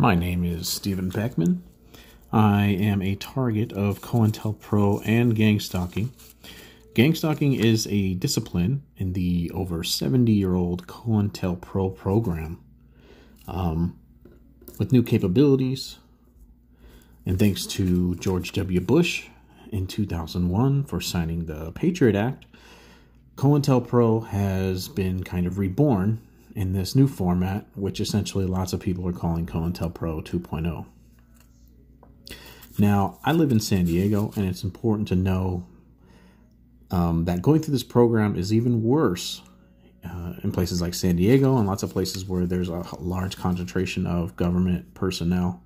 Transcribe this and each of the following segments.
My name is Stephen Beckman. I am a target of COINTELPRO and gang stalking. Gang stalking is a discipline in the over 70 year old COINTELPRO program um, with new capabilities. And thanks to George W. Bush in 2001 for signing the Patriot Act, COINTELPRO has been kind of reborn in this new format, which essentially lots of people are calling COINTELPRO 2.0. Now, I live in San Diego, and it's important to know um, that going through this program is even worse uh, in places like San Diego and lots of places where there's a large concentration of government personnel.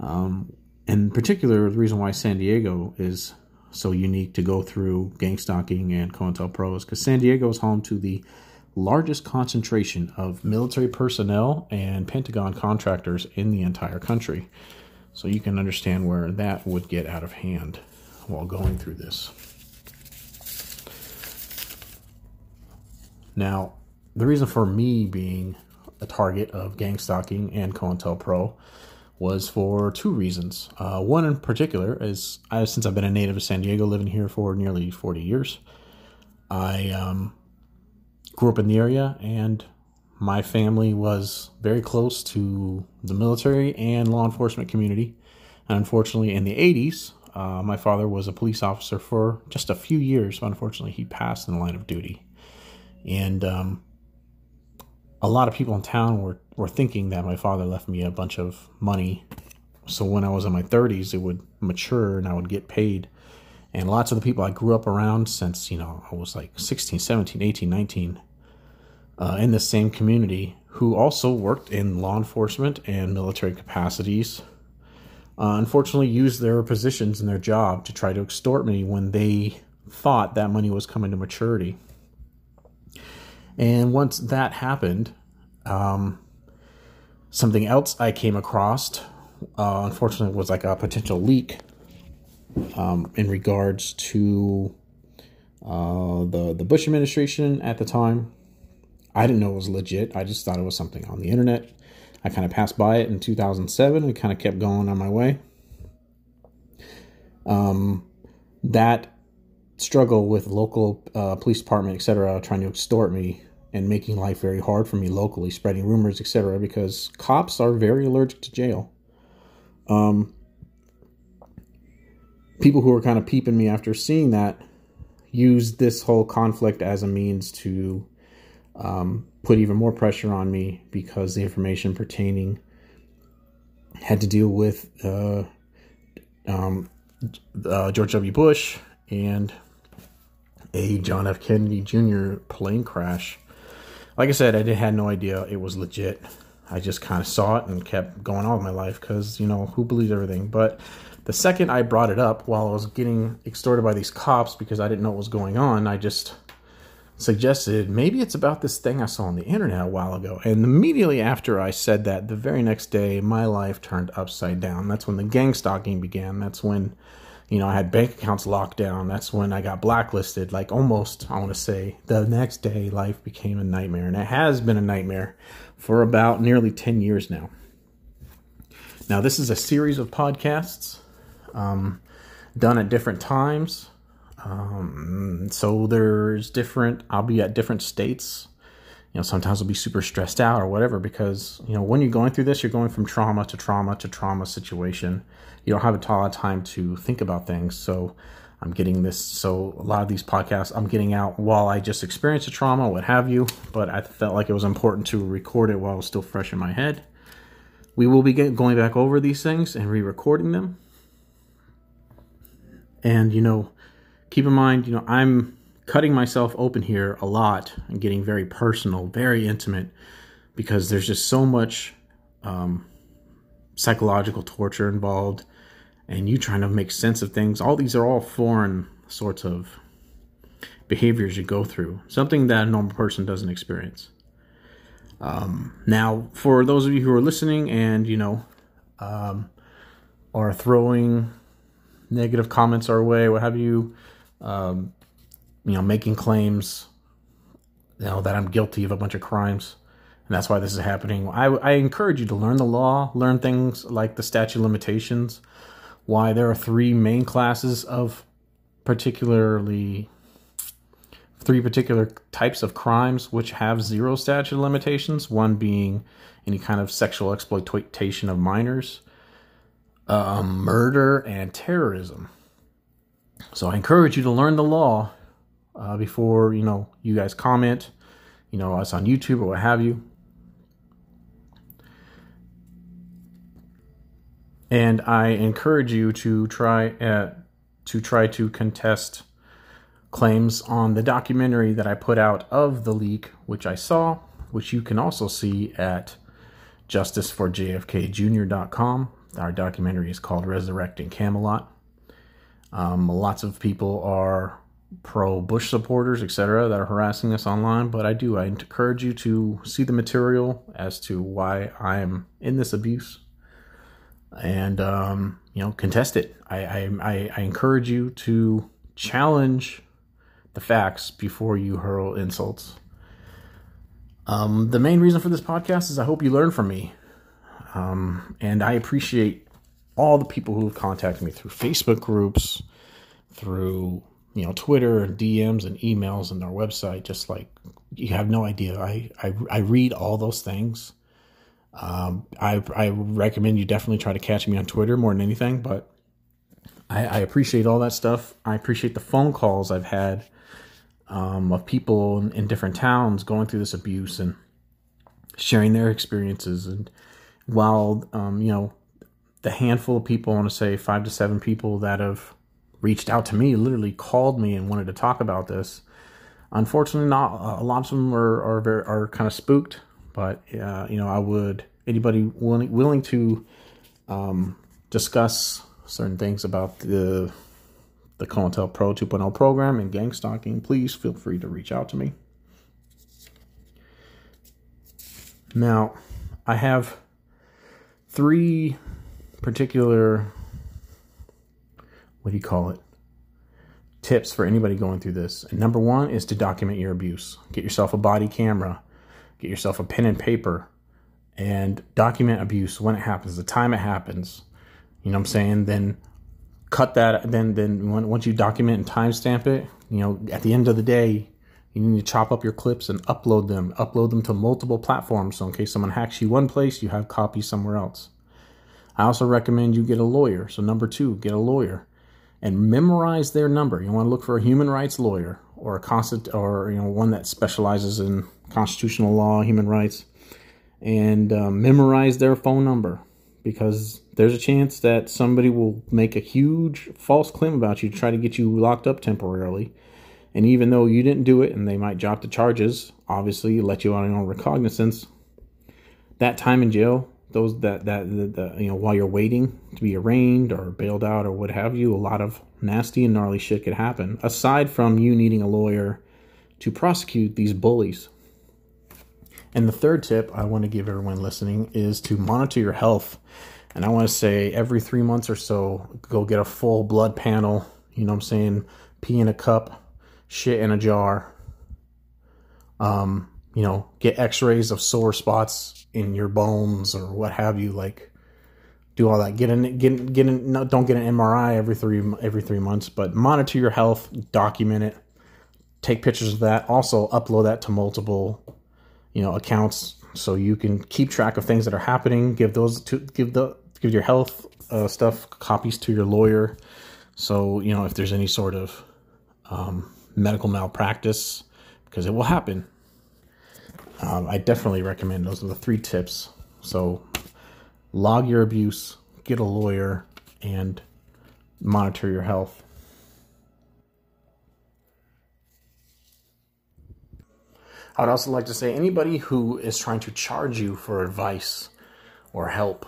Um, in particular, the reason why San Diego is so unique to go through gang stalking and COINTELPRO is because San Diego is home to the largest concentration of military personnel and Pentagon contractors in the entire country. So you can understand where that would get out of hand while going through this. Now, the reason for me being a target of gang stalking and COINTELPRO was for two reasons. Uh, one in particular is I, since I've been a native of San Diego, living here for nearly 40 years, I um, grew up in the area and my family was very close to the military and law enforcement community. And unfortunately, in the 80s, uh, my father was a police officer for just a few years. Unfortunately, he passed in the line of duty. And um, a lot of people in town were, were thinking that my father left me a bunch of money. So when I was in my 30s, it would mature and I would get paid. And lots of the people I grew up around since, you know, I was like 16, 17, 18, 19 uh, in the same community who also worked in law enforcement and military capacities. Uh, unfortunately, used their positions and their job to try to extort me when they thought that money was coming to maturity. And once that happened, um, something else I came across, uh, unfortunately, was like a potential leak um, in regards to uh, the the Bush administration at the time. I didn't know it was legit. I just thought it was something on the internet. I kind of passed by it in 2007 and kind of kept going on my way. Um, that struggle with local uh, police department, etc., trying to extort me and making life very hard for me locally, spreading rumors, etc., because cops are very allergic to jail. Um, people who were kind of peeping me after seeing that used this whole conflict as a means to um, put even more pressure on me because the information pertaining had to deal with uh, um, uh, George W. Bush and a John F. Kennedy Jr. plane crash. Like I said, I did, had no idea it was legit. I just kind of saw it and kept going on with my life because, you know, who believes everything? But the second I brought it up while I was getting extorted by these cops because I didn't know what was going on, I just suggested maybe it's about this thing I saw on the internet a while ago. And immediately after I said that, the very next day, my life turned upside down. That's when the gang stalking began. That's when, you know, I had bank accounts locked down. That's when I got blacklisted. Like almost, I want to say, the next day, life became a nightmare. And it has been a nightmare for about nearly 10 years now. Now, this is a series of podcasts um, done at different times um, so there's different, I'll be at different states. You know, sometimes I'll be super stressed out or whatever because, you know, when you're going through this, you're going from trauma to trauma to trauma situation. You don't have a lot of time to think about things. So I'm getting this. So a lot of these podcasts I'm getting out while I just experienced a trauma, what have you. But I felt like it was important to record it while it was still fresh in my head. We will be going back over these things and re recording them. And, you know, keep in mind, you know, I'm cutting myself open here a lot and getting very personal, very intimate, because there's just so much um, psychological torture involved, and you trying to make sense of things. All these are all foreign sorts of behaviors you go through, something that a normal person doesn't experience. Um, now, for those of you who are listening and you know um, are throwing negative comments our way, what have you, um, you know, making claims, you know, that I'm guilty of a bunch of crimes. And that's why this is happening. I, I encourage you to learn the law, learn things like the statute limitations, why there are three main classes of particularly three particular types of crimes which have zero statute limitations one being any kind of sexual exploitation of minors um, murder and terrorism so i encourage you to learn the law uh, before you know you guys comment you know us on youtube or what have you and i encourage you to try at uh, to try to contest claims on the documentary that I put out of the leak, which I saw, which you can also see at justiceforjfkjr.com. Our documentary is called Resurrecting Camelot. Um, lots of people are pro Bush supporters, etc., that are harassing us online, but I do. I encourage you to see the material as to why I am in this abuse and, um, you know, contest it. I, I, I encourage you to challenge the facts before you hurl insults. Um, the main reason for this podcast is I hope you learn from me. Um, and I appreciate all the people who have contacted me through Facebook groups, through you know Twitter and DMs and emails and our website. Just like you have no idea. I I, I read all those things. Um, I I recommend you definitely try to catch me on Twitter more than anything. But I, I appreciate all that stuff. I appreciate the phone calls I've had um, of people in, in, different towns going through this abuse and sharing their experiences. And while, um, you know, the handful of people, I want to say five to seven people that have reached out to me, literally called me and wanted to talk about this. Unfortunately, not a lot of them are are, very, are kind of spooked, but uh, you know, I would anybody willing willing to um, discuss certain things about the the COINTELPRO 2.0 program and gang stalking, please feel free to reach out to me. Now, I have three particular, what do you call it? Tips for anybody going through this. And number one is to document your abuse. Get yourself a body camera, get yourself a pen and paper, and document abuse when it happens, the time it happens. You know what I'm saying? Then cut that then then once you document and timestamp it you know at the end of the day you need to chop up your clips and upload them upload them to multiple platforms so in case someone hacks you one place you have copies somewhere else i also recommend you get a lawyer so number two get a lawyer and memorize their number you want to look for a human rights lawyer or a constant or you know one that specializes in constitutional law human rights and uh, memorize their phone number because there's a chance that somebody will make a huge false claim about you to try to get you locked up temporarily. And even though you didn't do it and they might drop the charges, obviously let you out on recognizance, that time in jail, those that that the, the, you know while you're waiting to be arraigned or bailed out or what have you, a lot of nasty and gnarly shit could happen. Aside from you needing a lawyer to prosecute these bullies. And the third tip I want to give everyone listening is to monitor your health. And I want to say every three months or so, go get a full blood panel. You know what I'm saying? Pee in a cup, shit in a jar. Um, you know, get x rays of sore spots in your bones or what have you. Like, do all that. Get in, get, get in, no, don't get an MRI every three, every three months, but monitor your health, document it, take pictures of that. Also, upload that to multiple you know accounts so you can keep track of things that are happening give those to give the give your health uh, stuff copies to your lawyer so you know if there's any sort of um, medical malpractice because it will happen um, i definitely recommend those are the three tips so log your abuse get a lawyer and monitor your health I would also like to say anybody who is trying to charge you for advice or help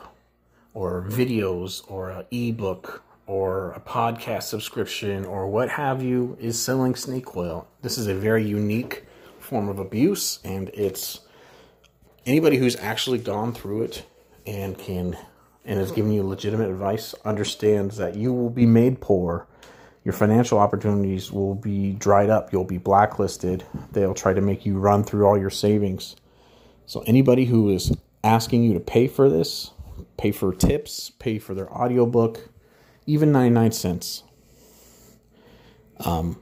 or videos or an ebook or a podcast subscription or what have you is selling snake oil. This is a very unique form of abuse and it's anybody who's actually gone through it and can and is giving you legitimate advice understands that you will be made poor your financial opportunities will be dried up. You'll be blacklisted. They'll try to make you run through all your savings. So anybody who is asking you to pay for this, pay for tips, pay for their audiobook, even 99 cents. Um,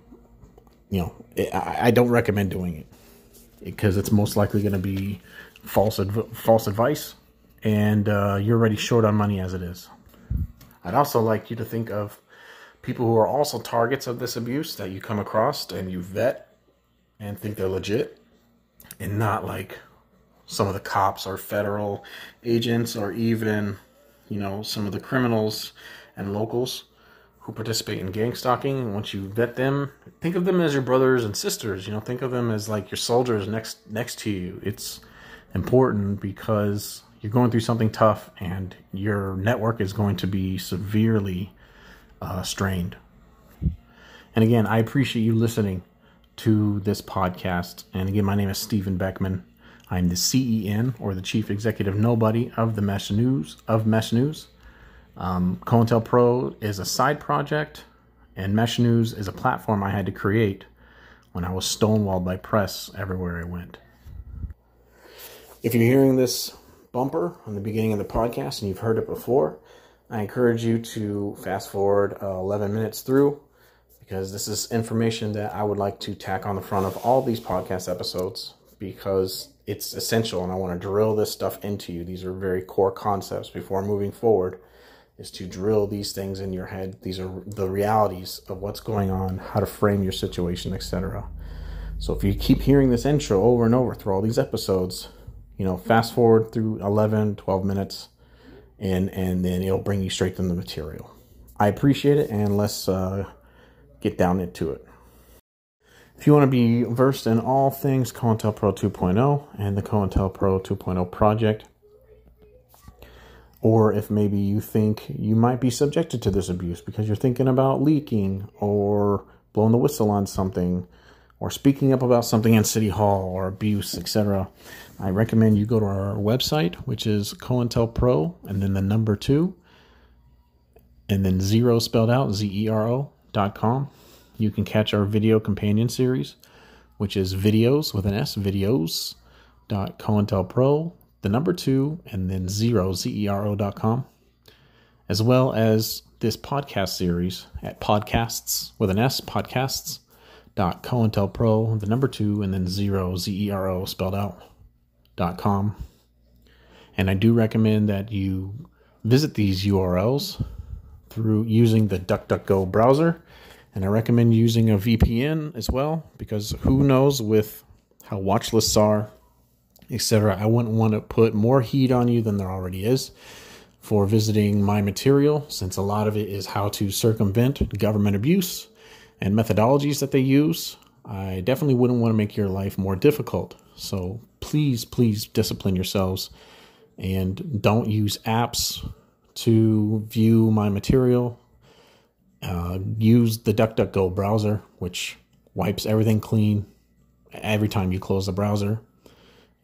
you know, I, I don't recommend doing it because it's most likely going to be false adv- false advice, and uh, you're already short on money as it is. I'd also like you to think of people who are also targets of this abuse that you come across and you vet and think they're legit, and not like some of the cops or federal agents or even you know some of the criminals and locals who participate in gang stalking once you vet them think of them as your brothers and sisters you know think of them as like your soldiers next next to you. It's important because you're going through something tough and your network is going to be severely uh, strained. And again i appreciate you listening to this podcast. And again my name is stephen beckman. I'm the CEN or the Chief Executive Nobody of the Mesh News of Mesh News. Um, COINTELPRO is a side project, and Mesh News is a platform I had to create when I was stonewalled by press everywhere I went. If you're hearing this bumper on the beginning of the podcast and you've heard it before, I encourage you to fast forward uh, 11 minutes through because this is information that I would like to tack on the front of all these podcast episodes because it's essential and I want to drill this stuff into you. These are very core concepts before moving forward is to drill these things in your head. These are the realities of what's going on, how to frame your situation, etc. So if you keep hearing this intro over and over through all these episodes, you know, fast forward through 11, 12 minutes and and then it'll bring you straight to the material. I appreciate it and let's uh, get down into it. If you want to be versed in all things COINTELPRO 2.0 and the COINTELPRO 2.0 project, or if maybe you think you might be subjected to this abuse because you're thinking about leaking or blowing the whistle on something or speaking up about something in City Hall or abuse, etc., I recommend you go to our website, which is COINTELPRO and then the number two and then zero spelled out, Z E R O dot com you can catch our video companion series, which is videos with an S, videos dot COINTELPRO, the number two, and then zero, dot com, as well as this podcast series at podcasts with an S, podcasts dot COINTELPRO, the number two, and then zero, Z-E-R-O spelled out dot com. And I do recommend that you visit these URLs through using the DuckDuckGo browser and I recommend using a VPN as well because who knows with how watch lists are, etc. I wouldn't want to put more heat on you than there already is for visiting my material since a lot of it is how to circumvent government abuse and methodologies that they use. I definitely wouldn't want to make your life more difficult. So please, please discipline yourselves and don't use apps to view my material uh, use the DuckDuckGo browser, which wipes everything clean every time you close the browser.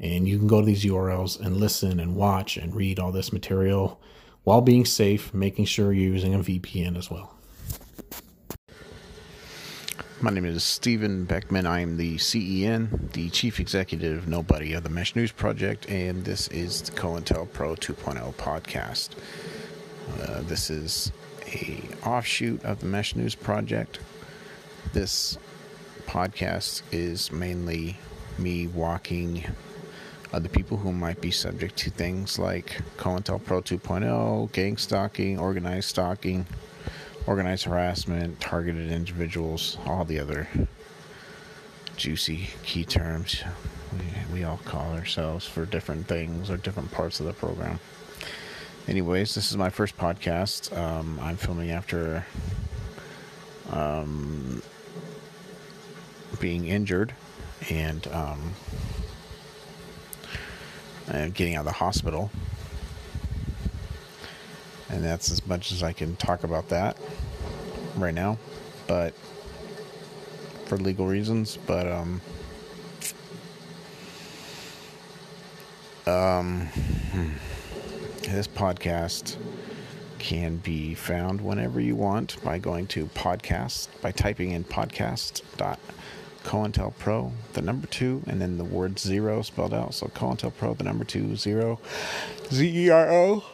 And you can go to these URLs and listen and watch and read all this material while being safe, making sure you're using a VPN as well. My name is Stephen Beckman. I'm the CEN, the Chief Executive Nobody of the Mesh News Project, and this is the COINTELPRO 2.0 podcast. Uh, this is a offshoot of the Mesh News Project. This podcast is mainly me walking other people who might be subject to things like COINTELPRO 2.0, gang stalking, organized stalking, organized harassment, targeted individuals, all the other juicy key terms we, we all call ourselves for different things or different parts of the program anyways, this is my first podcast. Um, I'm filming after um, being injured and um, getting out of the hospital. And that's as much as I can talk about that right now. But for legal reasons, but um um hmm. This podcast can be found whenever you want by going to podcast, by typing in podcast dot COINTELPRO, the number two, and then the word zero spelled out. So COINTELPRO, the number two, zero, Z E R O.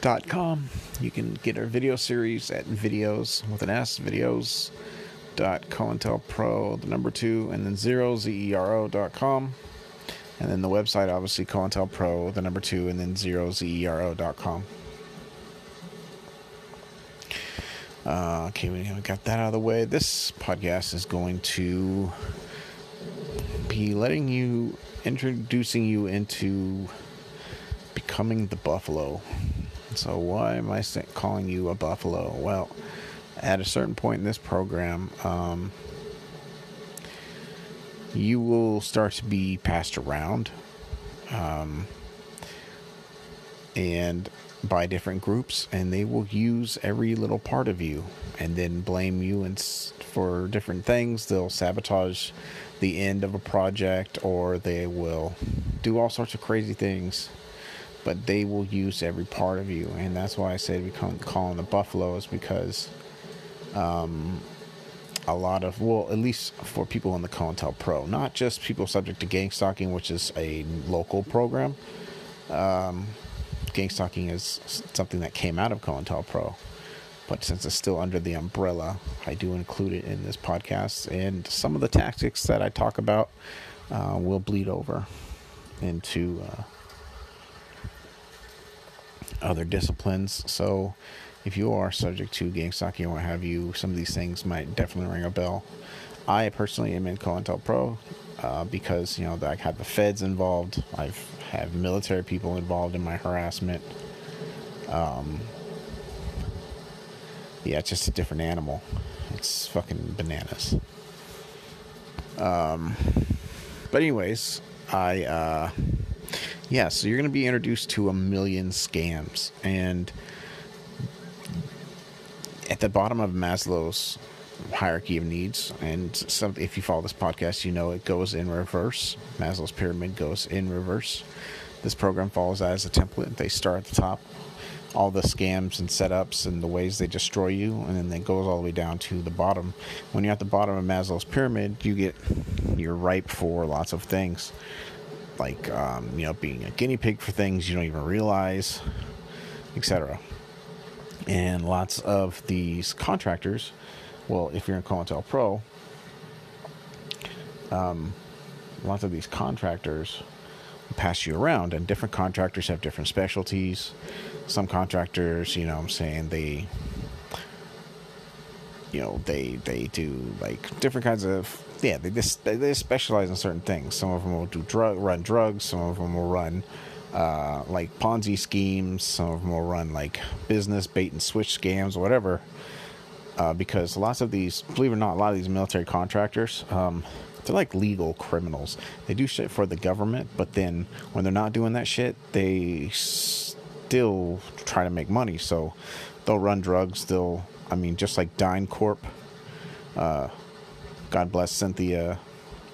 Dot com. You can get our video series at videos with an S, videos dot COINTELPRO, the number two, and then zero, Z E R O dot com. And then the website, obviously, COINTELPRO, the number two, and then zero, Z E R O dot com. Uh, okay, we got that out of the way. This podcast is going to be letting you, introducing you into becoming the buffalo. So, why am I calling you a buffalo? Well, at a certain point in this program, um, you will start to be passed around. Um, and by different groups and they will use every little part of you and then blame you and for different things. They'll sabotage the end of a project or they will do all sorts of crazy things but they will use every part of you. And that's why i say we call them the buffaloes because um, a lot of well at least for people in the COINTELPRO not just people subject to gang stalking which is a local program um, gang stalking is something that came out of COINTELPRO. But since it's still under the umbrella, I do include it in this podcast. And some of the tactics that I talk about uh, will bleed over into uh, other disciplines. So if you are subject to gang stalking or what have you, some of these things might definitely ring a bell. I personally am in COINTELPRO uh, because, you know, I have the feds involved. I've have military people involved in my harassment. Um, yeah, it's just a different animal. It's fucking bananas. Um, but anyways, I uh, yeah, so you're gonna be introduced to a million scams, and at the bottom of Maslow's hierarchy of needs, and some if you follow this podcast, you know it goes in reverse. Maslow's pyramid goes in reverse. This program follows that as a template. They start at the top, all the scams and setups and the ways they destroy you, and then it goes all the way down to the bottom. When you're at the bottom of Maslow's pyramid, you get you're ripe for lots of things, like um, you know being a guinea pig for things you don't even realize, etc. And lots of these contractors, well, if you're in COINTELPRO, um, lots of these contractors pass you around and different contractors have different specialties. Some contractors you know i'm saying they you know they they do like different kinds of yeah they just they specialize in certain things. Some of them will do drug run drugs some of them will run uh, like ponzi schemes some of them will run like business bait and switch scams whatever uh, because lots of these believe it or not a lot of these military contractors um, they're like legal criminals. They do shit for the government, but then when they're not doing that shit, they still try to make money. So they'll run drugs. They'll, I mean, just like DynCorp. Uh, God bless Cynthia,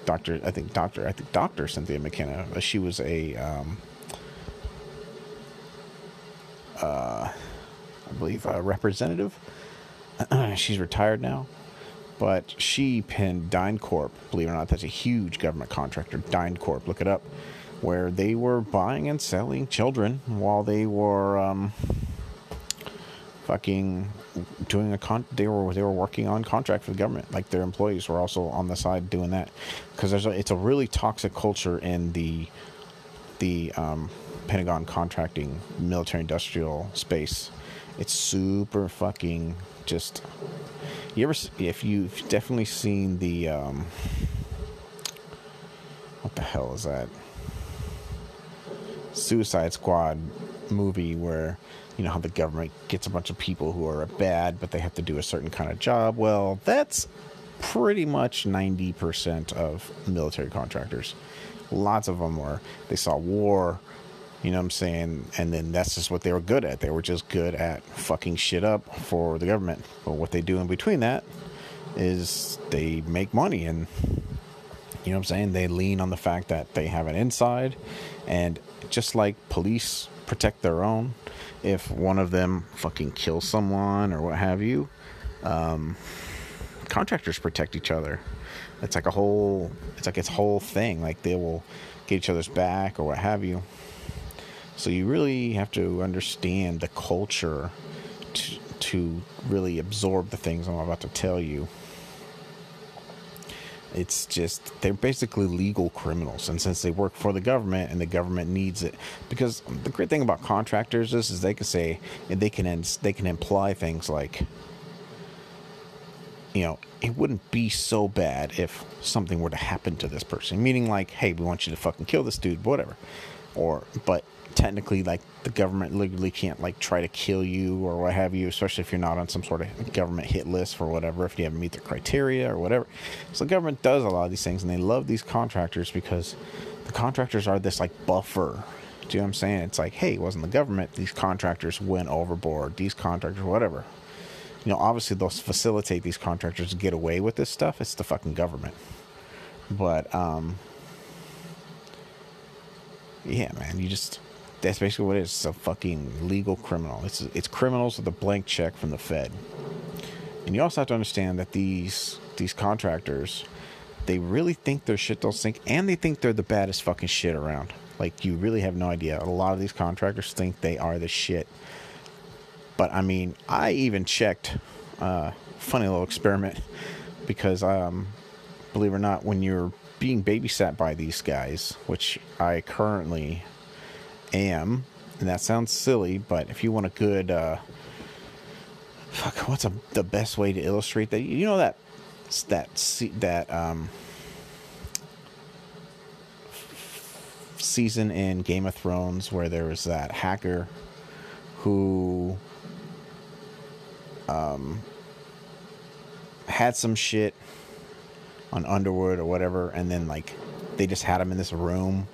Doctor. I think Doctor. I think Doctor Cynthia McKinney. Uh, she was a, um, uh, I believe, a representative. She's retired now but she pinned DynCorp. Believe it or not, that's a huge government contractor. DynCorp, look it up, where they were buying and selling children while they were um, fucking doing a con. They were they were working on contract for the government. Like their employees were also on the side doing that because there's a, it's a really toxic culture in the the um, Pentagon contracting military industrial space. It's super fucking just you ever, if you've definitely seen the, um, what the hell is that? Suicide Squad movie where, you know, how the government gets a bunch of people who are bad, but they have to do a certain kind of job. Well, that's pretty much 90% of military contractors. Lots of them were, they saw war, you know what I'm saying? And then that's just what they were good at. They were just good at fucking shit up for the government. But what they do in between that is they make money and you know what I'm saying? They lean on the fact that they have an inside and just like police protect their own, if one of them fucking kills someone or what have you, um, contractors protect each other. it's like a whole it's like its whole thing like they will get each other's back or what have you so you really have to understand the culture to, to really absorb the things i'm about to tell you. It's just they're basically legal criminals. And since they work for the government and the government needs it because the great thing about contractors is, is they can say they can they can imply things like you know it wouldn't be so bad if something were to happen to this person. Meaning like hey we want you to fucking kill this dude whatever. Or but technically like the government legally can't like try to kill you or what have you especially if you're not on some sort of government hit list for whatever if you haven't meet the criteria or whatever. So the government does a lot of these things and they love these contractors because the contractors are this like buffer. Do you know what i'm saying? It's like hey it wasn't the government. These contractors went overboard. These contractors whatever. You know obviously they'll facilitate these contractors to get away with this stuff. It's the fucking government. But um yeah man you just that's basically what it is. It's a fucking legal criminal. It's it's criminals with a blank check from the Fed. And you also have to understand that these these contractors, they really think their shit don't sink, and they think they're the baddest fucking shit around. Like you really have no idea. A lot of these contractors think they are the shit. But I mean, I even checked. Uh, funny little experiment because, um, believe it or not, when you're being babysat by these guys, which I currently am, and that sounds silly, but if you want a good, uh, fuck, what's a, the best way to illustrate that? You know that that that um, season in Game of Thrones where there was that hacker who um, had some shit on Underwood or whatever, and then like they just had him in this room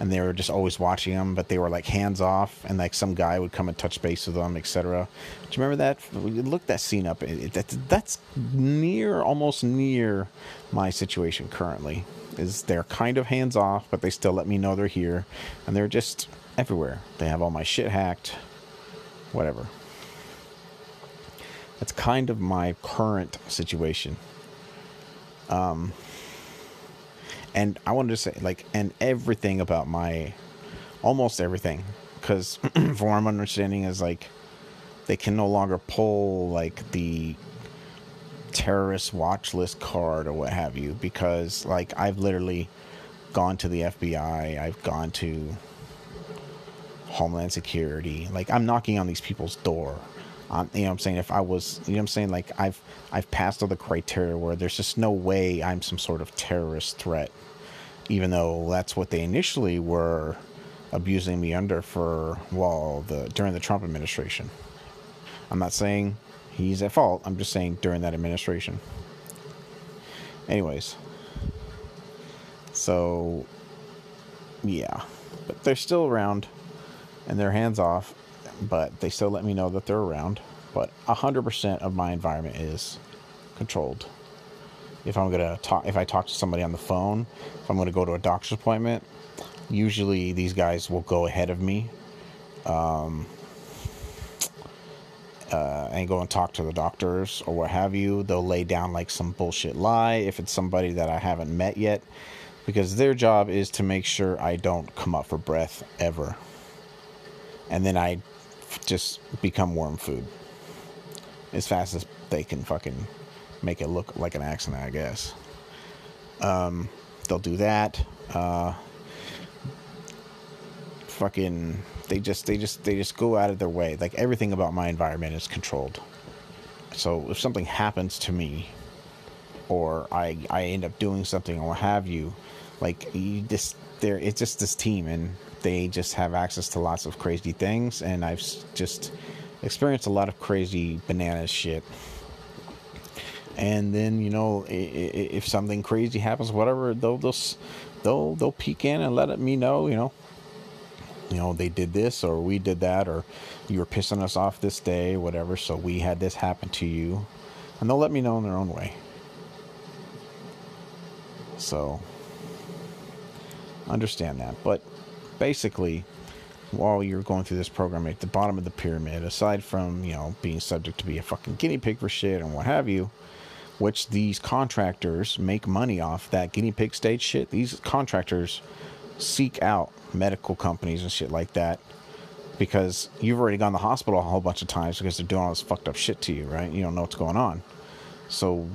and they were just always watching them, but they were like hands off, and like some guy would come and touch base with them, etc. Do you remember that? Look that scene up. It, that, that's near, almost near my situation currently. Is they're kind of hands off, but they still let me know they're here, and they're just everywhere. They have all my shit hacked, whatever. That's kind of my current situation. Um, and I wanted to say like and everything about my almost everything because from understanding is like they can no longer pull like the terrorist watch list card or what have you because like I've literally gone to the FBI, I've gone to Homeland Security. Like I'm knocking on these people's door. Um, you know I'm saying? If I was, you know I'm saying? Like I've I've passed all the criteria where there's just no way I'm some sort of terrorist threat, even though that's what they initially were abusing me under for well the during the Trump administration. I'm not saying he's at fault. I'm just saying during that administration. Anyways, so yeah, but they're still around and they're hands off but they still let me know that they're around. But 100% of my environment is controlled. If I'm gonna talk, if I talk to somebody on the phone, if I'm gonna go to a doctor's appointment, usually these guys will go ahead of me, um, uh, and go and talk to the doctors or what have you. They'll lay down like some bullshit lie if it's somebody that I haven't met yet, because their job is to make sure I don't come up for breath ever. And then I just become worm food as fast as they can fucking make it look like an accident, I guess. Um, they'll do that. Uh, fucking, they just, they just, they just go out of their way. Like everything about my environment is controlled. So if something happens to me, or I, I end up doing something or what have you, like you just, there, it's just this team, and they just have access to lots of crazy things, and I've just experienced a lot of crazy bananas shit. And then you know, if something crazy happens, whatever, they'll they'll they'll, they'll peek in and let me know. You know, you know they did this or we did that or you were pissing us off this day, whatever. So we had this happen to you, and they'll let me know in their own way. So understand that, but basically, while you're going through this program at the bottom of the pyramid, aside from, you know, being subject to be a fucking guinea pig for shit and what have you, which these contractors make money off that guinea pig stage shit. These contractors seek out medical companies and shit like that because you've already gone to the hospital a whole bunch of times because they're doing all this fucked up shit to you, right? You don't know what's going on. So,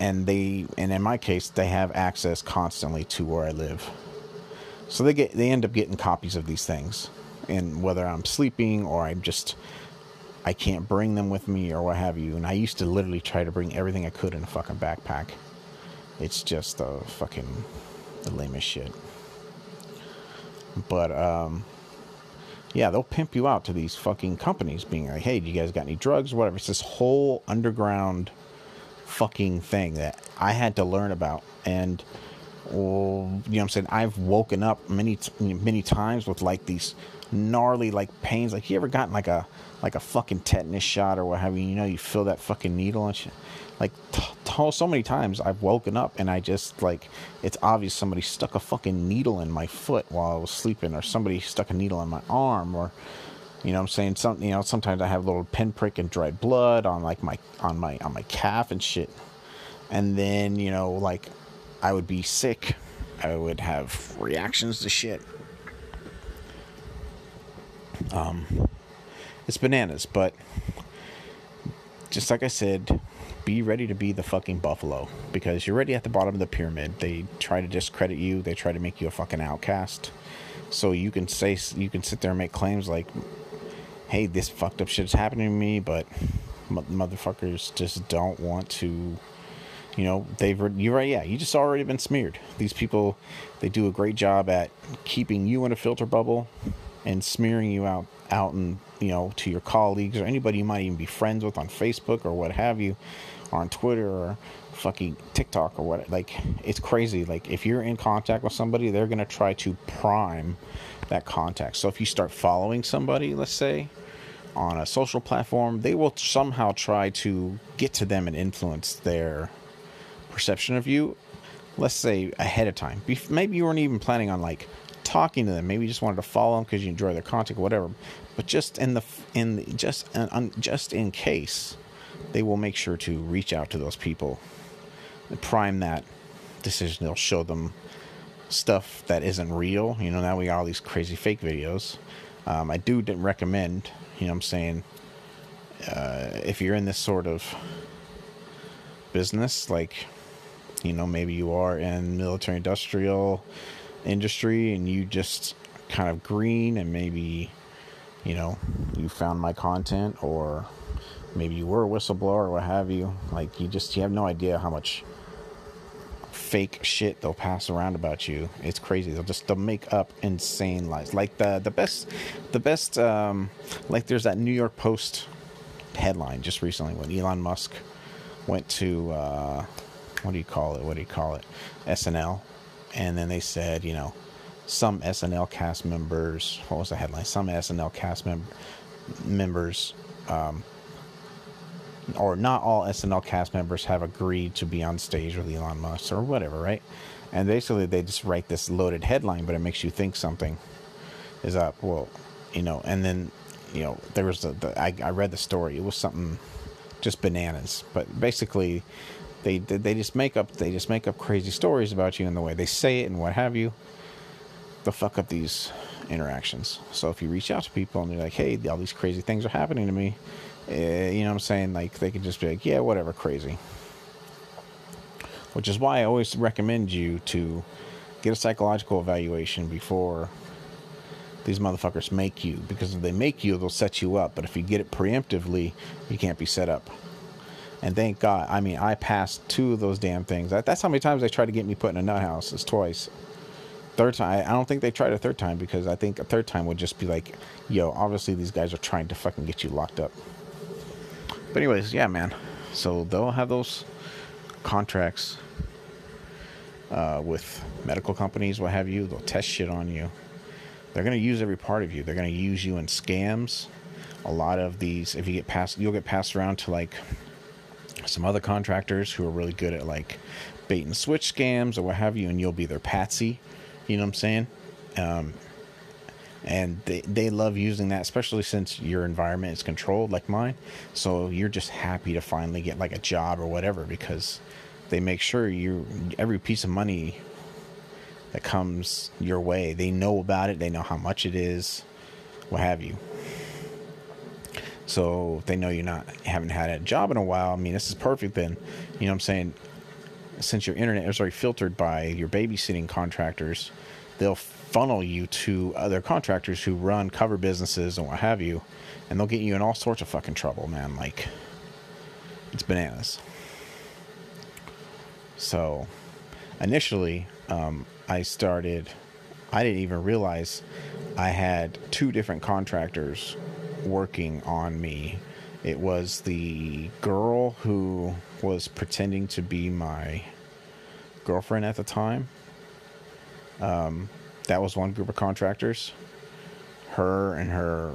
and they, and in my case, they have access constantly to where I live. So they get, they end up getting copies of these things. And whether I'm sleeping or I'm just, I can't bring them with me or what have you. And I used to literally try to bring everything I could in a fucking backpack. It's just the fucking the lamest shit. But um yeah, they'll pimp you out to these fucking companies being like, hey, do you guys got any drugs or whatever? It's this whole underground fucking thing that I had to learn about. And, you know what I'm saying? I've woken up many, many times with like these gnarly like pains. Like, you ever gotten like a, like a fucking tetanus shot or what have you? You know, you feel that fucking needle and shit like t- t- oh, so many times I've woken up and I just like it's obvious somebody stuck a fucking needle in my foot while I was sleeping or somebody stuck a needle in my arm or you know I'm saying something you know sometimes I have a little pinprick and dried blood on like my on my on my calf and shit and then you know like I would be sick I would have reactions to shit um it's bananas but just like I said be ready to be the fucking buffalo because you're already at the bottom of the pyramid. They try to discredit you. They try to make you a fucking outcast. So you can say you can sit there and make claims like, "Hey, this fucked up shit's happening to me," but motherfuckers just don't want to. You know, they've you're right. Yeah, you just already been smeared. These people, they do a great job at keeping you in a filter bubble and smearing you out out and you know to your colleagues or anybody you might even be friends with on Facebook or what have you or on Twitter or fucking TikTok or what. Like, it's crazy. Like, if you're in contact with somebody, they're going to try to prime that contact. So if you start following somebody, let's say, on a social platform, they will somehow try to get to them and influence their perception of you. Let's say ahead of time. Maybe you weren't even planning on like talking to them. Maybe you just wanted to follow them because you enjoy their content, or whatever. But just in the in the, just just in case, they will make sure to reach out to those people prime that decision. They'll show them stuff that isn't real. You know, now we got all these crazy fake videos. Um, I do recommend, you know I'm saying, uh, if you're in this sort of business, like, you know, maybe you are in military industrial industry and you just kind of green and maybe, you know, you found my content or maybe you were a whistleblower or what have you. Like you just you have no idea how much fake shit they'll pass around about you. It's crazy. They'll just they'll make up insane lies. Like the the best the best um like there's that New York Post headline just recently when Elon Musk went to uh what do you call it? What do you call it? SNL. And then they said, you know, some SNL cast members, what was the headline? Some SNL cast mem- members um, or not all SNL cast members have agreed to be on stage with Elon Musk or whatever, right? And basically, they just write this loaded headline, but it makes you think something is up. Well, you know, and then, you know, there was the, the I, I read the story. It was something just bananas, but basically, they they just make up they just make up crazy stories about you and the way they say it and what have you. They'll fuck up these interactions. So if you reach out to people and you're like, "Hey, all these crazy things are happening to me," Uh, you know what I'm saying? Like they can just be like, yeah, whatever, crazy. Which is why I always recommend you to get a psychological evaluation before these motherfuckers make you. Because if they make you, they'll set you up. But if you get it preemptively, you can't be set up. And thank God, I mean, I passed two of those damn things. That's how many times they tried to get me put in a nut house. It's twice. Third time, I don't think they tried a third time because I think a third time would just be like, yo, obviously these guys are trying to fucking get you locked up. But anyways, yeah, man. So they'll have those contracts uh, with medical companies, what have you. They'll test shit on you. They're gonna use every part of you. They're gonna use you in scams. A lot of these, if you get passed, you'll get passed around to like some other contractors who are really good at like bait and switch scams or what have you, and you'll be their patsy. You know what I'm saying? Um, and they, they love using that especially since your environment is controlled like mine so you're just happy to finally get like a job or whatever because they make sure you every piece of money that comes your way they know about it they know how much it is what have you so they know you're not haven't had a job in a while i mean this is perfect then you know what i'm saying since your internet is already filtered by your babysitting contractors they'll funnel you to other contractors who run cover businesses and what have you, and they'll get you in all sorts of fucking trouble, man. Like, it's bananas. So, initially, um, I started, I didn't even realize I had two different contractors working on me. It was the girl who was pretending to be my girlfriend at the time. Um, that was one group of contractors. Her and her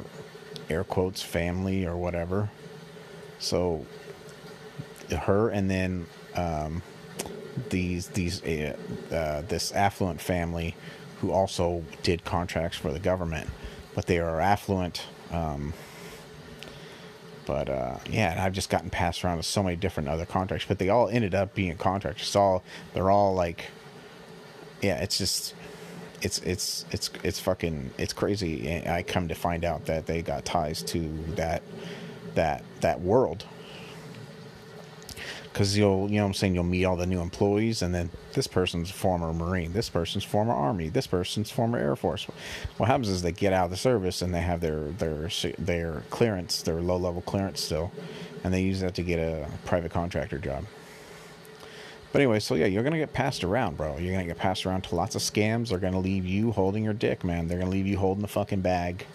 air quotes family or whatever. So her and then um, these these uh, uh, this affluent family who also did contracts for the government, but they are affluent. Um, but uh, yeah, I've just gotten passed around to so many different other contracts, but they all ended up being contractors. It's all they're all like, yeah, it's just it's it's it's it's fucking it's crazy. And I come to find out that they got ties to that that that world because you'll you know I'm saying you'll meet all the new employees and then this person's former Marine, this person's former Army, this person's former Air Force. What happens is they get out of the service and they have their their their clearance, their low level clearance still, and they use that to get a private contractor job. But anyway, so yeah, you're gonna get passed around, bro. You're gonna get passed around to lots of scams. They're gonna leave you holding your dick, man. They're gonna leave you holding the fucking bag,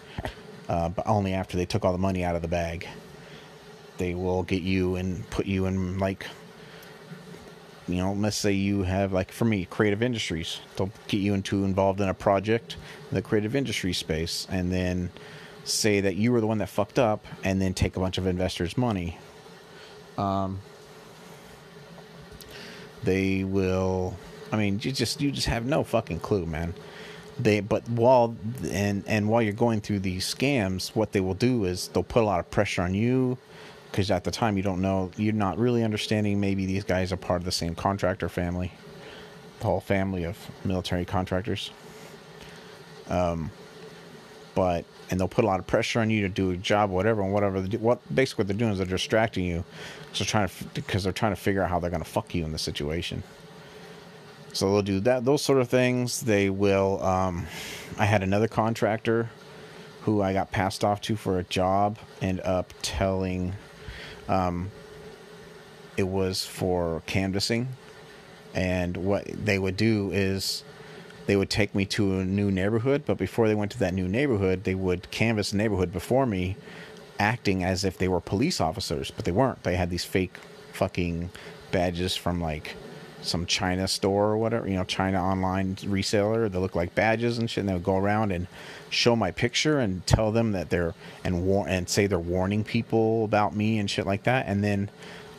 uh, but only after they took all the money out of the bag. They will get you and put you in like, you know, let's say you have like for me, creative industries. They'll get you into involved in a project, in the creative industry space, and then say that you were the one that fucked up, and then take a bunch of investors' money. Um, they will. I mean, you just you just have no fucking clue, man. They but while and and while you're going through these scams, what they will do is they'll put a lot of pressure on you because at the time you don't know you're not really understanding maybe these guys are part of the same contractor family the whole family of military contractors um, but and they'll put a lot of pressure on you to do a job whatever and whatever do, what basically what they're doing is they're distracting you so trying to because they're trying to figure out how they're going to fuck you in the situation. So they'll do that, those sort of things. They will. Um, I had another contractor who I got passed off to for a job. End up telling, um, it was for canvassing, and what they would do is they would take me to a new neighborhood. But before they went to that new neighborhood, they would canvass the neighborhood before me acting as if they were police officers, but they weren't. They had these fake fucking badges from like some China store or whatever, you know, China online reseller. They look like badges and shit. And they would go around and show my picture and tell them that they're and war and say they're warning people about me and shit like that. And then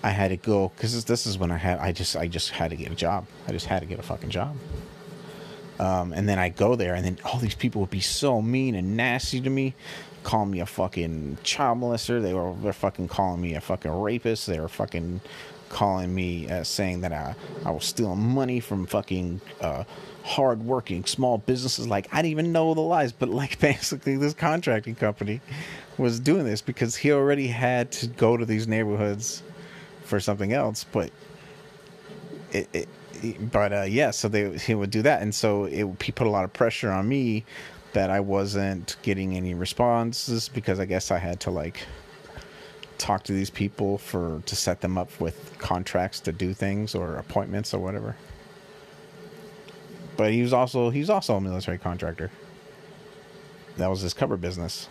I had to go because this is when I had I just I just had to get a job. I just had to get a fucking job. Um, and then I go there, and then all these people would be so mean and nasty to me calling me a fucking child molester. They were they're fucking calling me a fucking rapist. They were fucking calling me uh, saying that I I was stealing money from fucking uh, hardworking small businesses. Like I didn't even know the lies, but like basically this contracting company was doing this because he already had to go to these neighborhoods for something else, but it, it but uh, yeah, so they he would do that, and so it, he put a lot of pressure on me that I wasn't getting any responses because I guess I had to like talk to these people for to set them up with contracts to do things or appointments or whatever. But he was also he's also a military contractor. That was his cover business.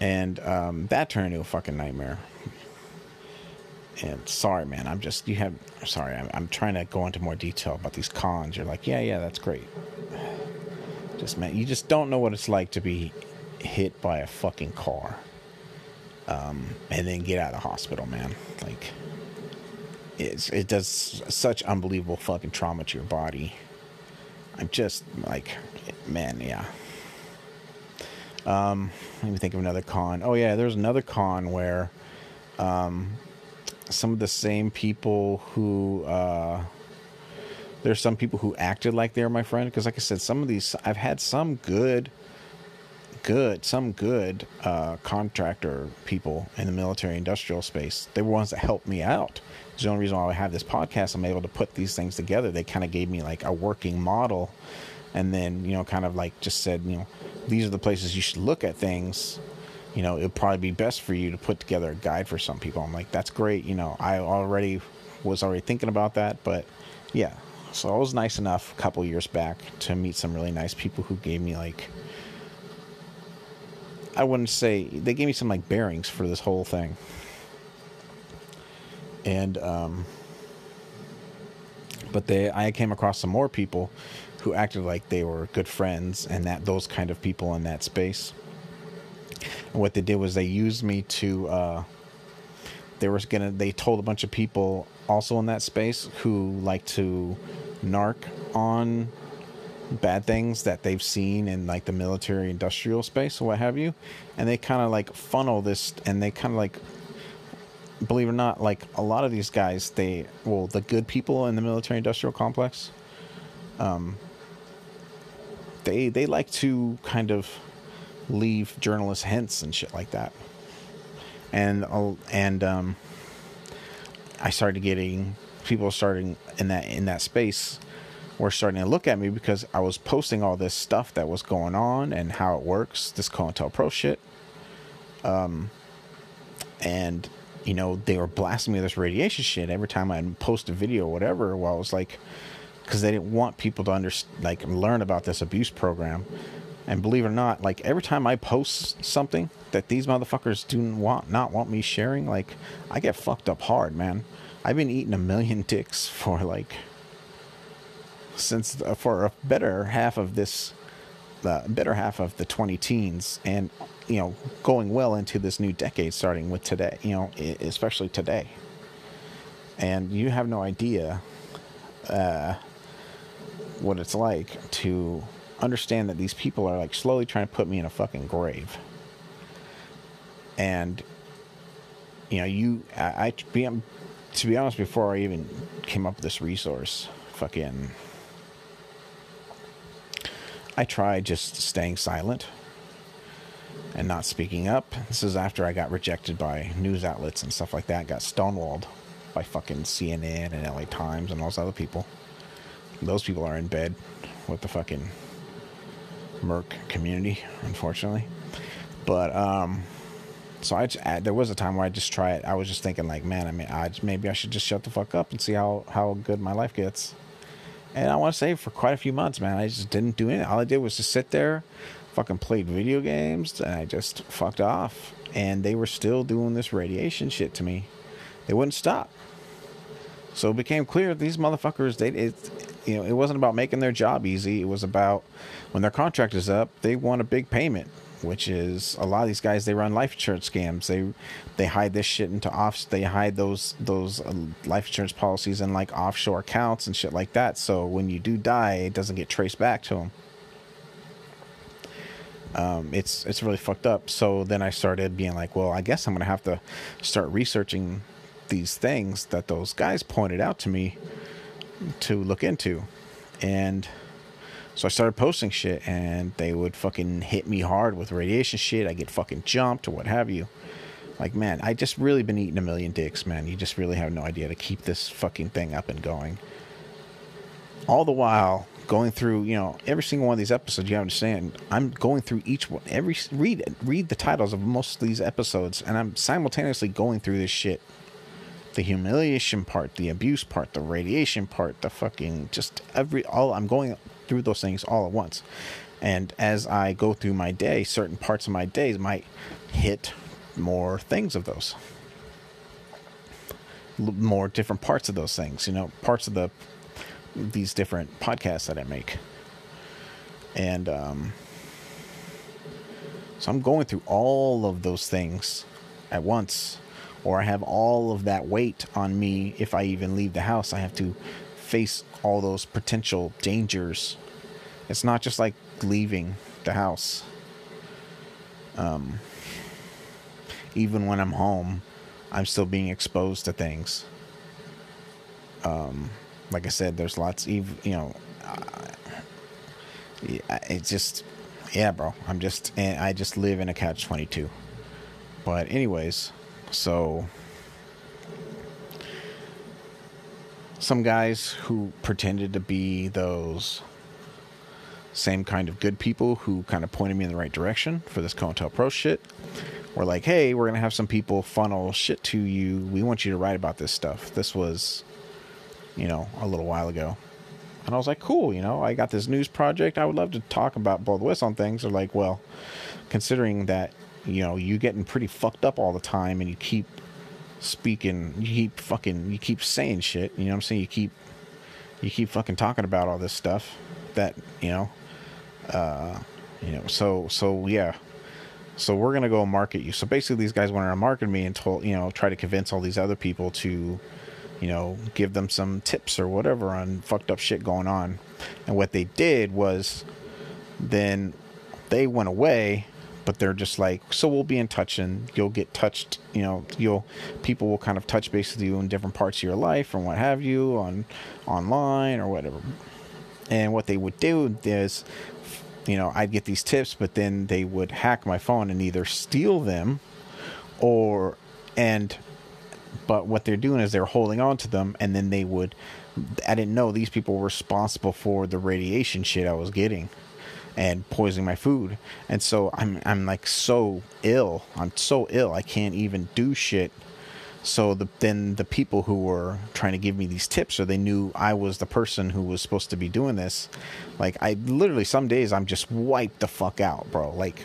And um, that turned into a fucking nightmare. And sorry, man, I'm just you have sorry. I'm, I'm trying to go into more detail about these cons. You're like, yeah, yeah, that's great. Just man, you just don't know what it's like to be hit by a fucking car, um, and then get out of the hospital, man. Like, it's it does such unbelievable fucking trauma to your body, I'm just like, man, yeah. Um, let me think of another con. Oh yeah, there's another con where um, some of the same people who uh, there's some people who acted like they're my friend because, like I said, some of these I've had some good, good, some good uh, contractor people in the military industrial space. They were ones that helped me out. It's the only reason why I have this podcast. I'm able to put these things together. They kind of gave me like a working model, and then you know, kind of like just said, you know, these are the places you should look at things you know, it'd probably be best for you to put together a guide for some people. I'm like, that's great. You know, I already was already thinking about that, but yeah. So I was nice enough a couple years back to meet some really nice people who gave me like, I wouldn't say they gave me some like bearings for this whole thing. And, um, but they, I came across some more people who acted like they were good friends and that those kind of people in that space and what they did was they used me to. Uh, they were gonna. They told a bunch of people also in that space who like to narc on bad things that they've seen in like the military industrial space or what have you and they kind of like funnel this and they kind of like believe it or not like a lot of these guys they well the good people in the military industrial complex um they they like to kind of leave journalists hints and shit like that. And and um, I started getting people starting in that in that space were starting to look at me because I was posting all this stuff that was going on and how it works, this COINTELPRO shit. Um, and you know they were blasting me with this radiation shit every time I post a video or whatever. Well, I was like, because they didn't want people to under like learn about this abuse program. And believe it or not, like every time I post something that these motherfuckers do want not want me sharing, like I get fucked up hard, man. I've been eating a million dicks for like since uh, for a better half of this the better half of the 20 teens and you know going well into this new decade starting with today you know especially today and you have no idea uh, what it's like to understand that these people are like slowly trying to put me in a fucking grave. And you know, you I, I to be honest, before I even came up with this resource, fucking I tried just staying silent and not speaking up. This is after I got rejected by news outlets and stuff like that, got stonewalled by fucking CNN and LA Times and all those other people. Those people are in bed with the fucking Merc community, unfortunately. But um, so I, just, there was a time where I just tried. I was just thinking like, man, I mean, I maybe I should just shut the fuck up and see how how good my life gets. And I want to say for quite a few months, man, I just didn't do anything. All I did was just sit there, fucking played video games, and I just fucked off. And they were still doing this radiation shit to me. They wouldn't stop. So it became clear these motherfuckers, they it, you know, it wasn't about making their job easy. It was about when their contract is up, they want a big payment, which is a lot of these guys. They run life insurance scams. They they hide this shit into off. They hide those those uh, life insurance policies in like offshore accounts and shit like that. So when you do die, it doesn't get traced back to them. Um, it's it's really fucked up. So then I started being like, well, I guess I'm gonna have to start researching these things that those guys pointed out to me to look into. And so I started posting shit and they would fucking hit me hard with radiation shit. I get fucking jumped or what have you. Like, man, I just really been eating a million dicks, man. You just really have no idea to keep this fucking thing up and going. All the while going through, you know, every single one of these episodes, you understand, I'm going through each one. Every read read the titles of most of these episodes and I'm simultaneously going through this shit the humiliation part, the abuse part, the radiation part, the fucking just every all I'm going through those things all at once. And as I go through my day, certain parts of my days might hit more things of those. More different parts of those things, you know, parts of the these different podcasts that I make. And um so I'm going through all of those things at once or I have all of that weight on me if I even leave the house. I have to face all those potential dangers it's not just like leaving the house. Um, even when I'm home, I'm still being exposed to things. Um, like I said, there's lots, even you know, uh, it's just, yeah, bro. I'm just, I just live in a catch twenty two. But anyways, so some guys who pretended to be those same kind of good people who kind of pointed me in the right direction for this COINTELPRO shit were like, hey, we're going to have some people funnel shit to you. We want you to write about this stuff. This was, you know, a little while ago. And I was like, cool, you know, I got this news project. I would love to talk about blow the whistle on things. They're like, well, considering that, you know, you getting pretty fucked up all the time and you keep speaking, you keep fucking, you keep saying shit, you know what I'm saying? You keep, you keep fucking talking about all this stuff that, you know, uh, you know, so, so yeah. So we're to go market you. So basically these guys went around marketing me and told, you know, try to convince all these other people to, you know, give them some tips or whatever on fucked up shit going on. And what they did was then they went away, but they're just like, so we'll be in touch and you'll get touched, you know, you'll, people will kind of touch base with you in different parts of your life and what have you on online or whatever. And what they would do is, you know, I'd get these tips, but then they would hack my phone and either steal them or, and but what they're doing is they're holding on to them and then they would i didn't know these people were responsible for the radiation shit i was getting and poisoning my food. And so i'm i'm like so ill. I'm so ill i can't even do shit. So the, then the people who were trying to give me these tips or they knew i was the person who was supposed to be doing this like i literally some days i'm just wiped the fuck out bro. Like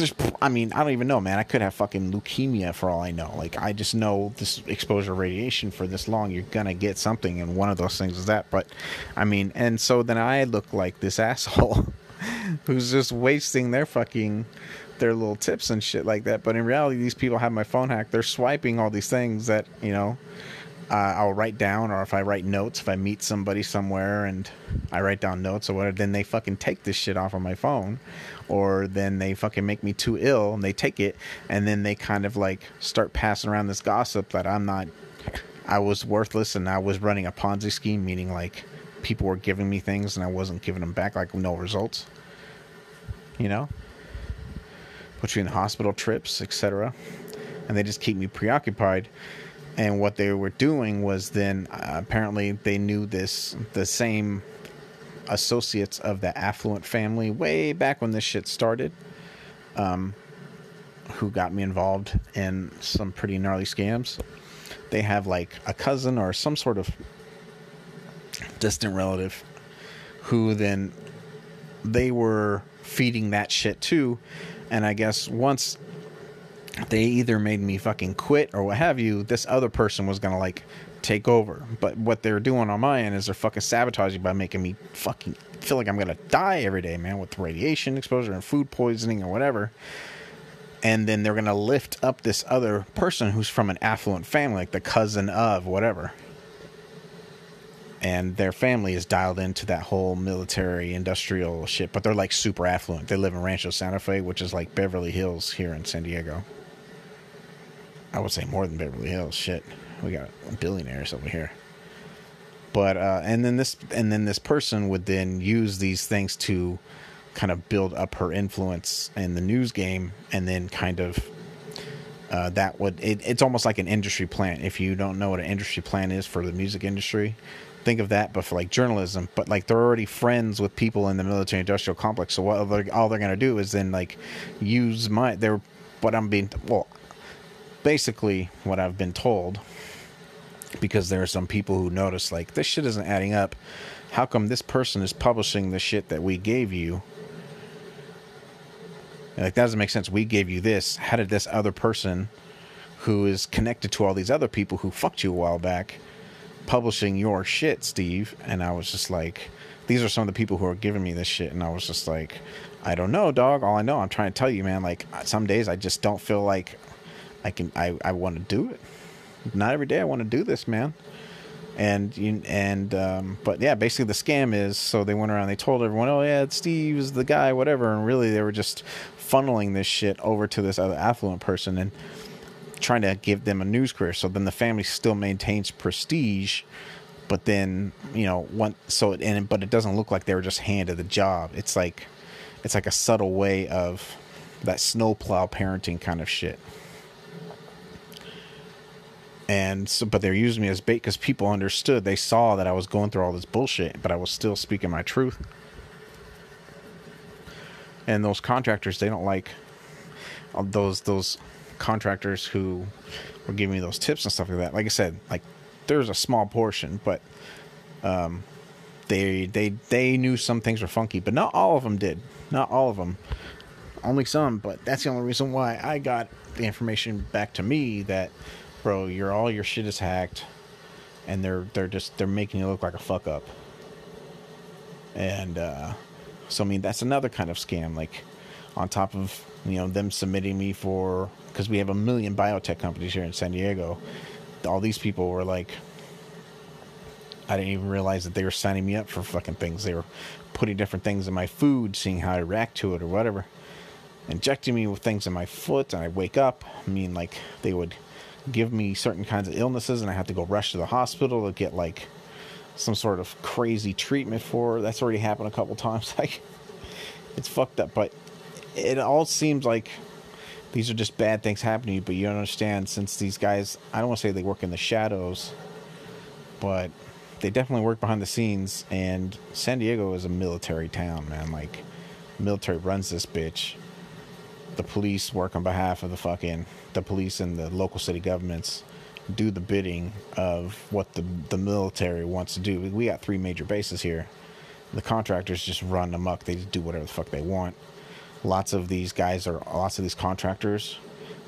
there's, I mean, I don't even know, man. I could have fucking leukemia for all I know. Like, I just know this exposure radiation for this long, you're gonna get something, and one of those things is that. But, I mean, and so then I look like this asshole who's just wasting their fucking their little tips and shit like that. But in reality, these people have my phone hacked. They're swiping all these things that you know uh, I'll write down, or if I write notes, if I meet somebody somewhere and I write down notes or whatever, then they fucking take this shit off of my phone, or then they fucking make me too ill and they take it and then they kind of like start passing around this gossip that I'm not I was worthless and I was running a Ponzi scheme meaning like people were giving me things and I wasn't giving them back like no results. You know? Put you in hospital trips etc and they just keep me preoccupied. And what they were doing was then uh, apparently they knew this the same associates of the affluent family way back when this shit started, um, who got me involved in some pretty gnarly scams. They have like a cousin or some sort of distant relative who then they were feeding that shit too. And I guess once they either made me fucking quit or what have you, this other person was gonna like take over. But what they're doing on my end is they're fucking sabotaging by making me fucking feel like I'm gonna die every day, man, with radiation exposure and food poisoning or whatever. And then they're gonna lift up this other person who's from an affluent family, like the cousin of whatever. And their family is dialed into that whole military industrial shit, but they're like super affluent. They live in Rancho Santa Fe, which is like Beverly Hills here in San Diego. I would say more than Beverly Hills. Shit we got billionaires over here. But uh, and then this and then this person would then use these things to kind of build up her influence in the news game, and then kind of uh, that would it, it's almost like an industry plant. If you don't know what an industry plant is for the music industry, think of that, but for like journalism. But like they're already friends with people in the military industrial complex, so what they're, all they're gonna do is then like use my they're what I'm being well, basically what I've been told because there are some people who notice like this shit isn't adding up. How come this person is publishing the shit that we gave you? Like that doesn't make sense. We gave you this. How did this other person who is connected to all these other people who fucked you a while back publishing your shit, Steve? And I was just like, these are some of the people who are giving me this shit. And I was just like, I don't know, dog. All I know, I'm trying to tell you, man. Like uh, some days I just don't feel like I can. I I want to do it not every day I want to do this, man. and you and um, but yeah, basically the scam is so they went around, they told everyone, oh yeah, Steve's the guy, whatever, and really they were just funneling this shit over to this other affluent person and trying to give them a news career. So then the family still maintains prestige, but then you know one so it, and but it doesn't look like they were just handed the job. It's like it's like a subtle way of that snowplow parenting kind of shit. And so, but they're using me as bait because people understood. They saw that I was going through all this bullshit, but I was still speaking my truth. And those contractors, they don't like uh, those those contractors who were giving me those tips and stuff like that. Like I said, like there's a small portion, but um, they they they knew some things were funky, but not all of them did. Not all of them. Only some, but that's the only reason why I got the information back to me that, bro, your all your shit is hacked, and they're they're just they're making you look like a fuck up. And uh, so I mean that's another kind of scam. Like on top of you know them submitting me for because we have a million biotech companies here in San Diego. All these people were like, I didn't even realize that they were signing me up for fucking things. They were putting different things in my food, seeing how I react to it or whatever. Injecting me with things in my foot, and I wake up. I mean, like they would give me certain kinds of illnesses, and I have to go rush to the hospital to get like some sort of crazy treatment for. That's already happened a couple times. Like it's fucked up, but it all seems like these are just bad things happening to you. But you don't understand, since these guys, I don't want to say they work in the shadows, but they definitely work behind the scenes. And San Diego is a military town, man. Like, military runs this bitch. The police work on behalf of the fucking the police and the local city governments do the bidding of what the the military wants to do. We got three major bases here. The contractors just run amok. They just do whatever the fuck they want. Lots of these guys are lots of these contractors.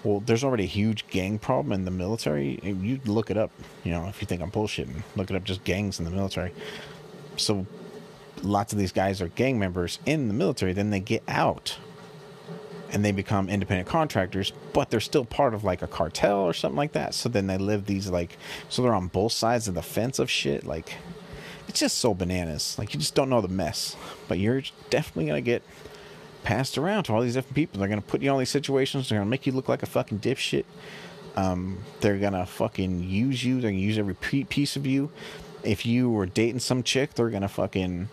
Well, there's already a huge gang problem in the military. You look it up, you know, if you think I'm bullshitting, look it up. Just gangs in the military. So, lots of these guys are gang members in the military. Then they get out and they become independent contractors, but they're still part of like a cartel or something like that. So then they live these like, so they're on both sides of the fence of shit. Like, it's just so bananas. Like, you just don't know the mess, but you're definitely gonna get passed around to all these different people. They're gonna put you in all these situations. They're gonna make you look like a fucking dipshit. Um, they're gonna fucking use you. They're gonna use every piece of you. If you were dating some chick, they're gonna fucking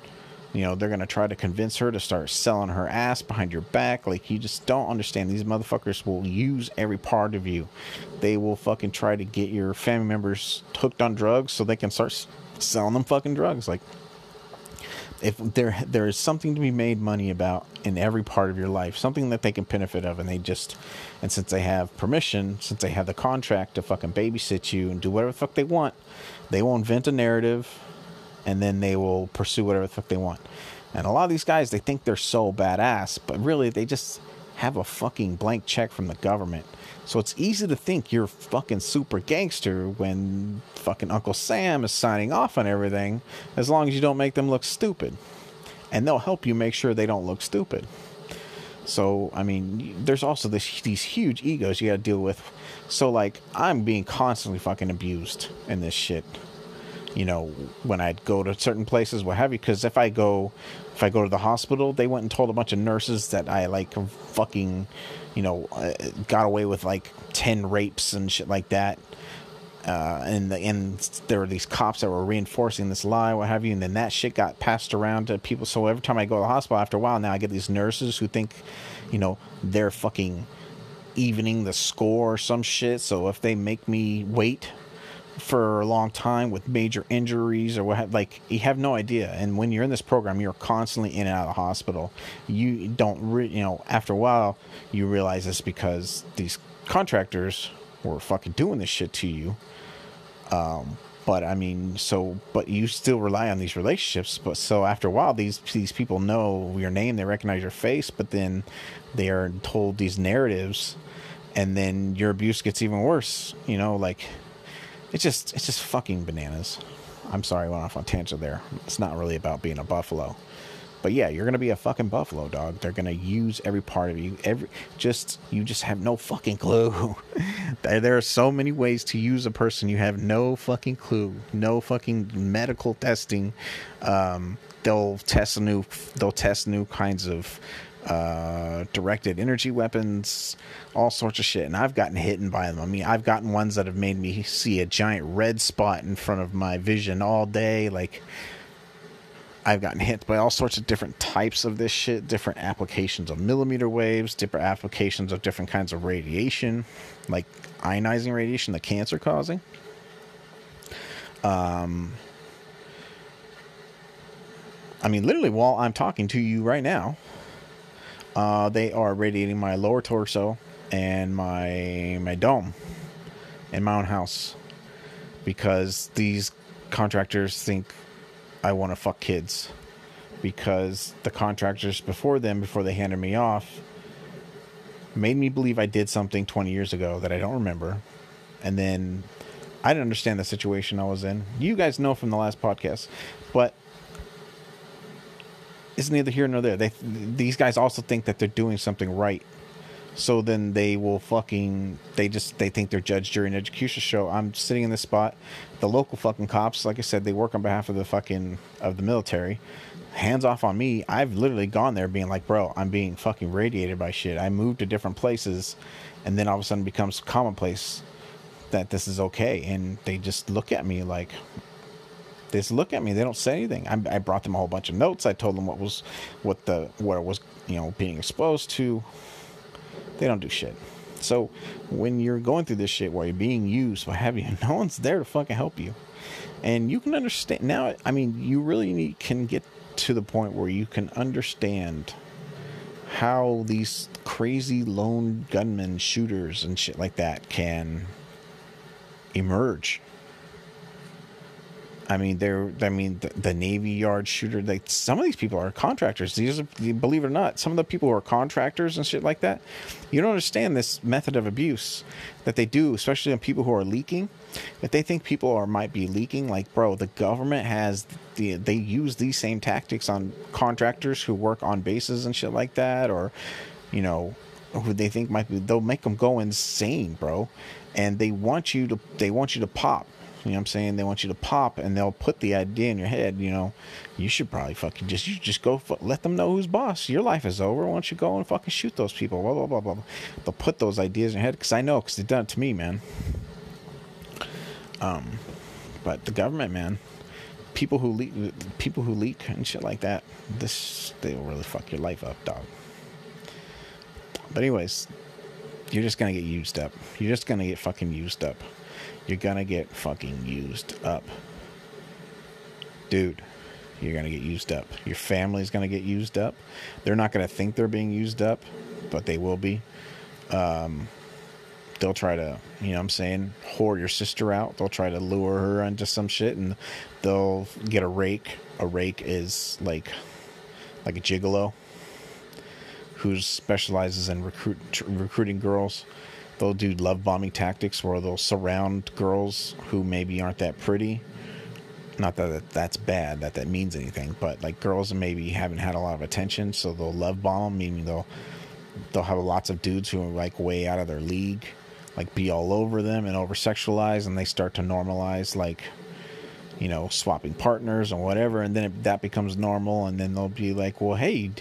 you know, they're going to try to convince her to start selling her ass behind your back. Like, you just don't understand. These motherfuckers will use every part of you. They will fucking try to get your family members hooked on drugs so they can start selling them fucking drugs. Like, if there there is something to be made money about in every part of your life, something that they can benefit of, and they just and since they have permission, since they have the contract to fucking babysit you and do whatever the fuck they want, they will invent a narrative and then they will pursue whatever the fuck they want. And a lot of these guys, they think they're so badass, but really they just have a fucking blank check from the government. So it's easy to think you're fucking super gangster when fucking Uncle Sam is signing off on everything, as long as you don't make them look stupid. And they'll help you make sure they don't look stupid. So, I mean, there's also this, these huge egos you gotta deal with. So, like, I'm being constantly fucking abused in this shit you know, when I'd go to certain places, what have you. Because if I go, if I go to the hospital, they went and told a bunch of nurses that I like fucking, you know, uh, got away with like ten rapes and shit like that. Uh, and the, and there were these cops that were reinforcing this lie, what have you, and then that shit got passed around to people. So every time I go to the hospital, after a while, now I get these nurses who think, you know, they're fucking evening the score or some shit. So if they make me wait for a long time with major injuries or what like you have no idea and when you're in this program you're constantly in and out of the hospital you don't re- you know after a while you realize this because these contractors were fucking doing this shit to you um, but I mean, so but you still rely on these relationships. But so after a while, these these people know your name, they recognize your face, but then they are told these narratives, and then your abuse gets even worse. You know, like it's just it's just fucking bananas. I'm sorry, I went off on tangent there. It's not really about being a buffalo, But yeah, you're gonna be a fucking buffalo dog. They're gonna use every part of you. Every just you just have no fucking clue. there, are so many ways to use a person. You have no fucking clue. No fucking medical testing. Um, they'll test new. They'll test new kinds of uh, directed energy weapons, all sorts of shit. And I've gotten hit by them. I mean, I've gotten ones that have made me see a giant red spot in front of my vision all day. Like I've gotten hit by all sorts of different types of this shit, different applications of millimeter waves, different applications of different kinds of radiation, like ionizing radiation, the cancer causing. Um, I mean, literally, while I'm talking to you right now, uh, they are radiating my lower torso and my my dome in my own house because these contractors think I want to fuck kids because the contractors before them, before they handed me off, made me believe I did something 20 years ago that I don't remember. And then I didn't understand the situation I was in. You guys know from the last podcast, but it's neither here nor there. They these guys also think that they're doing something right. So then they will fucking they just they think they're judge and execution show. I'm sitting in this spot. The local fucking cops like i said they work on behalf of the fucking of the military. Hands off on me. I've literally gone there being like bro i'm being fucking radiated by shit. I moved to different places and then all of a sudden becomes commonplace that this is okay. And they just look at me like they just look at me they don't say anything I, I brought them a whole bunch of notes i told them what was what the what it was you know being exposed to they don't do shit. So when you're going through this shit while you're being used, what have you, no one's there to fucking help you. And you can understand now. I mean, you really need, can get to the point where you can understand how these crazy lone gunmen, shooters, and shit like that can emerge I mean, they're. I mean, the, the, Navy Yard shooter. Like some of these people are contractors. These are, believe it or not, some of the people who are contractors and shit like that. You don't understand this method of abuse that they do, especially on people who are leaking. If they think people are might be leaking, like bro, the government has the they use these same tactics on contractors who work on bases and shit like that, or you know, who they think might be. They'll make them go insane, bro, and they want you to they want you to pop you know what I'm saying? They want you to pop and they'll put the idea in your head, you know, you should probably fucking just, you just go, let them know who's boss. Your life is over. Why don't you go and fucking shoot those people? Blah, blah, blah, blah. They'll put those ideas in your head because I know because they've done it to me, man. Um, but the government, man, people who leak, people who leak and shit like that, this, they'll really fuck your life up, dog. But anyways, you're just gonna get used up. You're just gonna get fucking used up you're gonna get fucking used up. Dude, you're gonna get used up. Your family's gonna get used up. They're not gonna think they're being used up, but they will be. Um, they'll try to, you know what I'm saying, whore your sister out. They'll try to lure her into some shit and they'll get a rake. A rake is like like a gigolo who specializes in recruit recruiting girls they'll do love bombing tactics where they'll surround girls who maybe aren't that pretty. Not that that's bad, that that means anything, but like girls maybe haven't had a lot of attention, so they'll love bomb, meaning they'll they'll have lots of dudes who are like way out of their league, like be all over them and over sexualize, and they start to normalize like you know, swapping partners and whatever, and then it, that becomes normal, and then they'll be like, "Well, hey,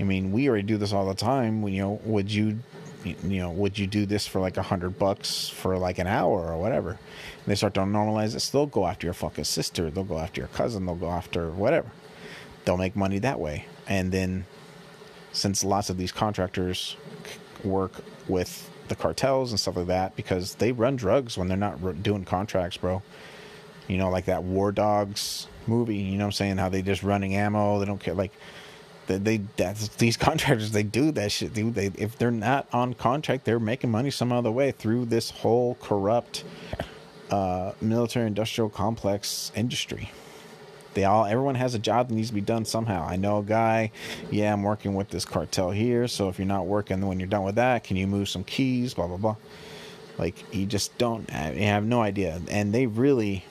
I mean, we already do this all the time. You know, would you you know, would you do this for like a hundred bucks for like an hour or whatever? And they start to normalize it. they'll go after your fucking sister. They'll go after your cousin. They'll go after whatever. They'll make money that way. And then, since lots of these contractors work with the cartels and stuff like that, because they run drugs when they're not doing contracts, bro. You know, like that War Dogs movie. You know what I'm saying? How they just running ammo. They don't care. Like they that's these contractors they do that shit dude. They if they're not on contract they're making money some other way through this whole corrupt uh, military industrial complex industry. They all everyone has a job that needs to be done somehow. I know a guy yeah i'm working with this cartel here so if you're not working when you're done with that can you move some keys blah blah blah. Like you just don't you have no idea. And they really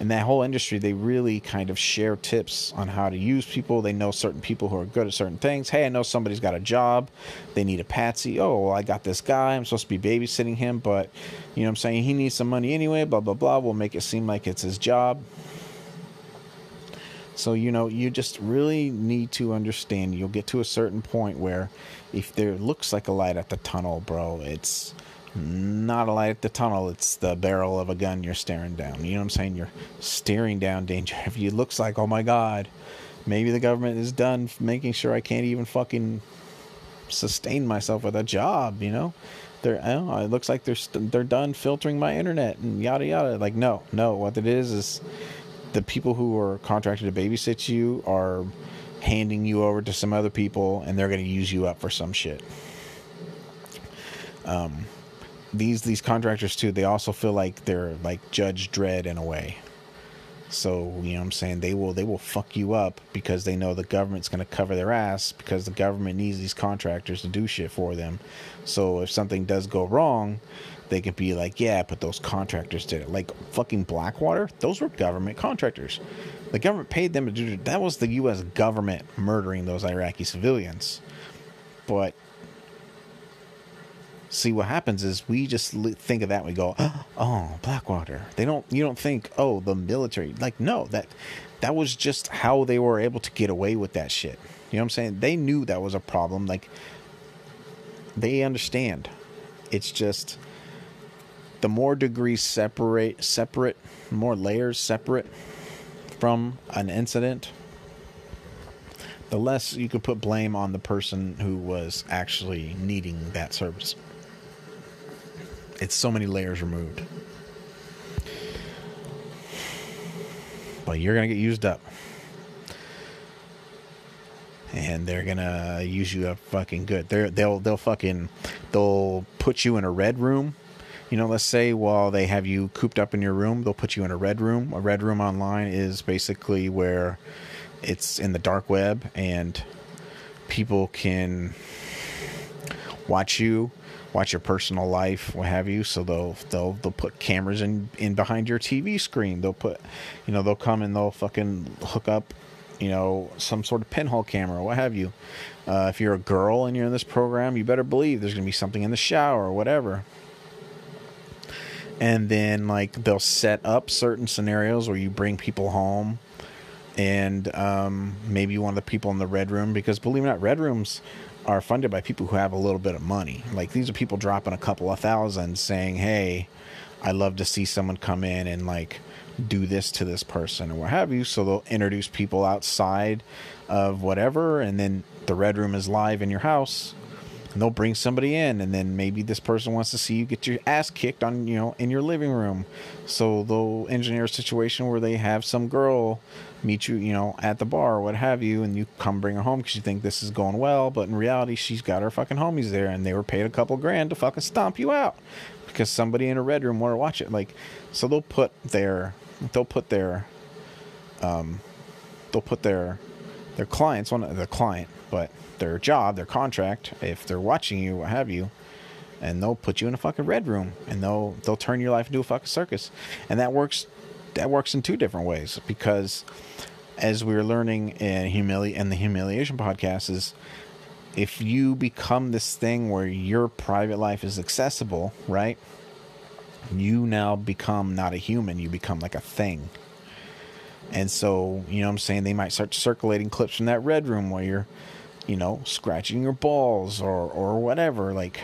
in that whole industry, they really kind of share tips on how to use people. They know certain people who are good at certain things. Hey, I know somebody's got a job. They need a patsy. Oh, well, I got this guy. I'm supposed to be babysitting him, but you know I'm saying? He needs some money anyway, blah, blah, blah. We'll make it seem like it's his job. So, you know, you just really need to understand. You'll get to a certain point where if there looks like a light at the tunnel, bro, it's not a light at the tunnel. It's the barrel of a gun you're staring down. You know what I'm saying? You're staring down danger. If it looks like, oh my God, maybe the government is done making sure I can't even fucking sustain myself with a job, you know? They're, it looks like they're st- they're done filtering my internet and yada yada. Like, no, no. What it is is the people who are contracted to babysit you are handing you over to some other people and they're going to use you up for some shit. Um, these these contractors too, they also feel like they're like Judge Dredd in a way. So, you know what I'm saying? They will they will fuck you up because they know the government's going to cover their ass because the government needs these contractors to do shit for them. So, if something does go wrong, they could be like, yeah, but those contractors did it. Like fucking Blackwater, those were government contractors. The government paid them to do. That was the U.S. government murdering those Iraqi civilians. But see, what happens is we just think of that. We go, oh, Blackwater. They don't. You don't think, oh, the military. Like, no, that that was just how they were able to get away with that shit. You know what I'm saying? They knew that was a problem. Like, they understand. It's just the more degrees separate separate more layers separate from an incident the less you could put blame on the person who was actually needing that service it's so many layers removed. But you're gonna get used up. And they're gonna use you up fucking good. They're they'll they'll fucking they'll put you in a red room. You know, let's say while they have you cooped up in your room, they'll put you in a red room. A red room online is basically where it's in the dark web and people can watch you, watch your personal life, what have you. So they'll they'll they'll put cameras in in behind your TV screen. They'll put, you know, they'll come and they'll fucking hook up, you know, some sort of pinhole camera, what have you. Uh, if you're a girl and you're in this program, you better believe there's gonna be something in the shower or whatever and then like they'll set up certain scenarios where you bring people home and um, maybe one of the people in the red room because believe it or not red rooms are funded by people who have a little bit of money. Like these are people dropping a couple of thousand saying hey i love to see someone come in and like do this to this person or what have you. So they'll introduce people outside of whatever and then the red room is live in your house and they'll bring somebody in and then maybe this person wants to see you get your ass kicked on you know in your living room. So they'll engineer a situation where they have some girl meet you you know at the bar or what have you and you come bring her home because you think this is going well but in reality she's got her fucking homies there and they were paid a couple grand to fucking stomp you out because somebody in a red room wanted to watch it. Like so they'll put their they'll put their um they'll put their their clients one the client but their job, their contract, if they're watching you, what have you, and they'll put you in a fucking red room and they'll they'll turn your life into a fucking circus. And that works that works in two different ways because as we are learning in humili in the humiliation podcast is if you become this thing where your private life is accessible, right? You now become not a human, you become like a thing. And so, you know what I'm saying? They might start circulating clips from that red room where you're you know, scratching your balls or or whatever like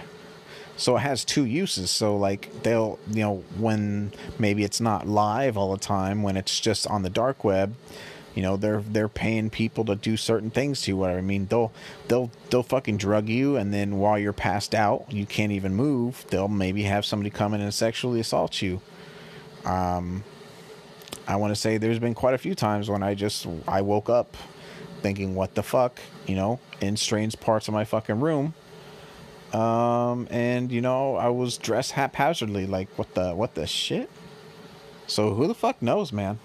so it has two uses. So like they'll you know when maybe it's not live all the time when it's just on the dark web you know they're they're paying people to do certain things to you whatever. I mean they'll they'll they'll fucking drug you and then while you're passed out you can't even move. They'll maybe have somebody come in and sexually assault you. Um i want to say there's been quite a few times when i just i woke up thinking, what the fuck, you know, in strange parts of my fucking room. Um, and you know, I was dressed haphazardly, like what the what the shit. So who the fuck knows, man?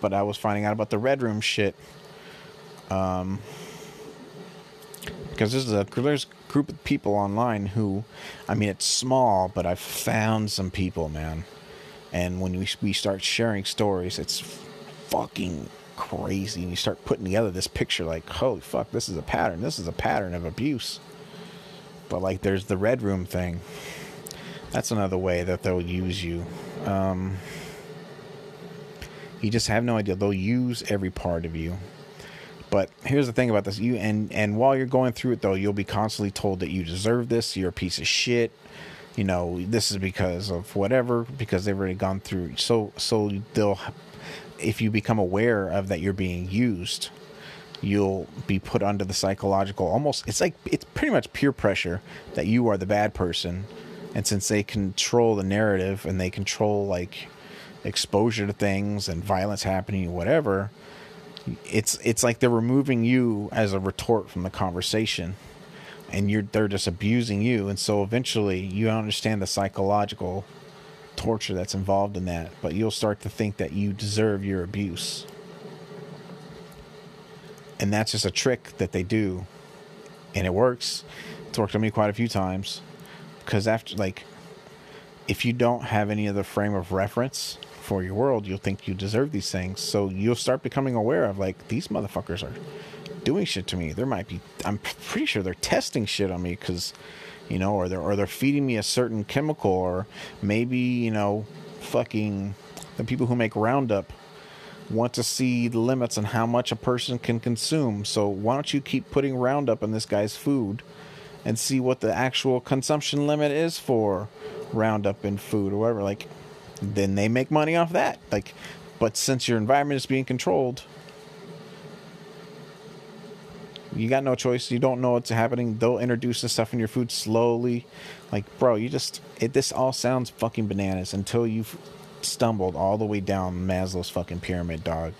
But I was finding out about the red room shit. Um, because there's a there's a group of people online who, I mean, it's small, but I've found some people, man, And when we, we start sharing stories, it's fucking crazy. And you start putting together this picture like, holy fuck, this is a pattern. This is a pattern of abuse. But like, there's the red room thing. That's another way that they'll use you. Um, you just have no idea. They'll use every part of you. But here's the thing about this: you and and while you're going through it, though, you'll be constantly told that you deserve this. You're a piece of shit. You know this is because of whatever because they've already gone through. So so they'll if you become aware of that you're being used, you'll be put under the psychological almost. It's like it's pretty much peer pressure that you are the bad person, and since they control the narrative and they control like exposure to things and violence happening, whatever it's it's like they're removing you as a retort from the conversation and you're they're just abusing you and so eventually you understand the psychological torture that's involved in that but you'll start to think that you deserve your abuse and that's just a trick that they do and it works it's worked on me quite a few times because after like if you don't have any other frame of reference for your world, you'll think you deserve these things. So you'll start becoming aware of like these motherfuckers are doing shit to me. There might be I'm pretty sure they're testing shit on me cuz you know, or they're or they're feeding me a certain chemical or maybe, you know, fucking the people who make Roundup want to see the limits on how much a person can consume. So why don't you keep putting Roundup in this guy's food and see what the actual consumption limit is for Roundup in food or whatever like then they make money off that. Like, but since your environment is being controlled, you got no choice. You don't know what's happening. They'll introduce the stuff in your food slowly. Like, bro, you just it. This all sounds fucking bananas until you've stumbled all the way down Maslow's fucking pyramid, dog.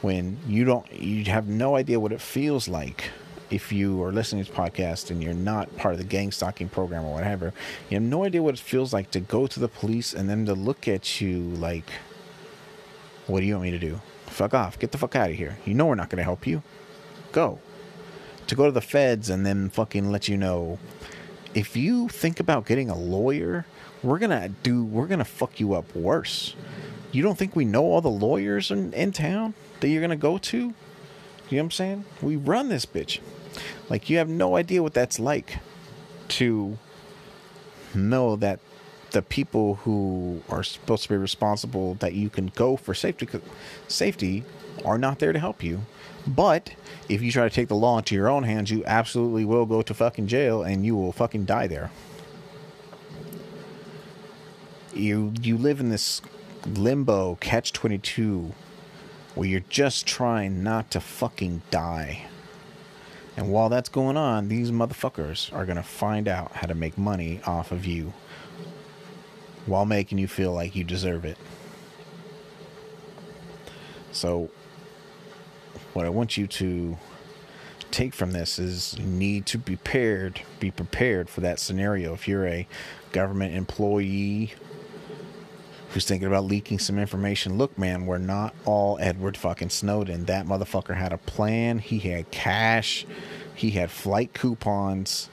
When you don't, you have no idea what it feels like if you are listening to this podcast and you're not part of the gang stalking program or whatever, you have no idea what it feels like to go to the police and then to look at you like, what do you want me to do? Fuck off. Get the fuck out of here. You know we're not going to help you. Go. To go to the feds and then fucking let you know if you think about getting a lawyer, we're to do, we're to fuck you up worse. You don't think we know all the lawyers in, in town that you're to go to? You know what I'm saying? We run this bitch. Like you have no idea what that's like to know that the people who are supposed to be responsible that you can go for safety safety are not there to help you. But if you try to take the law into your own hands, you absolutely will go to fucking jail and you will fucking die there. You you live in this limbo catch 22 where you're just trying not to fucking die. And while that's going on, these motherfuckers are going to find out how to make money off of you while making you feel like you deserve it. So, what I want you to take from this is you need to be prepared, be prepared for that scenario. If you're a government employee who's thinking about leaking some information, look, man, we're not all Edward fucking Snowden. That motherfucker had a plan. He had cash. He had flight coupons.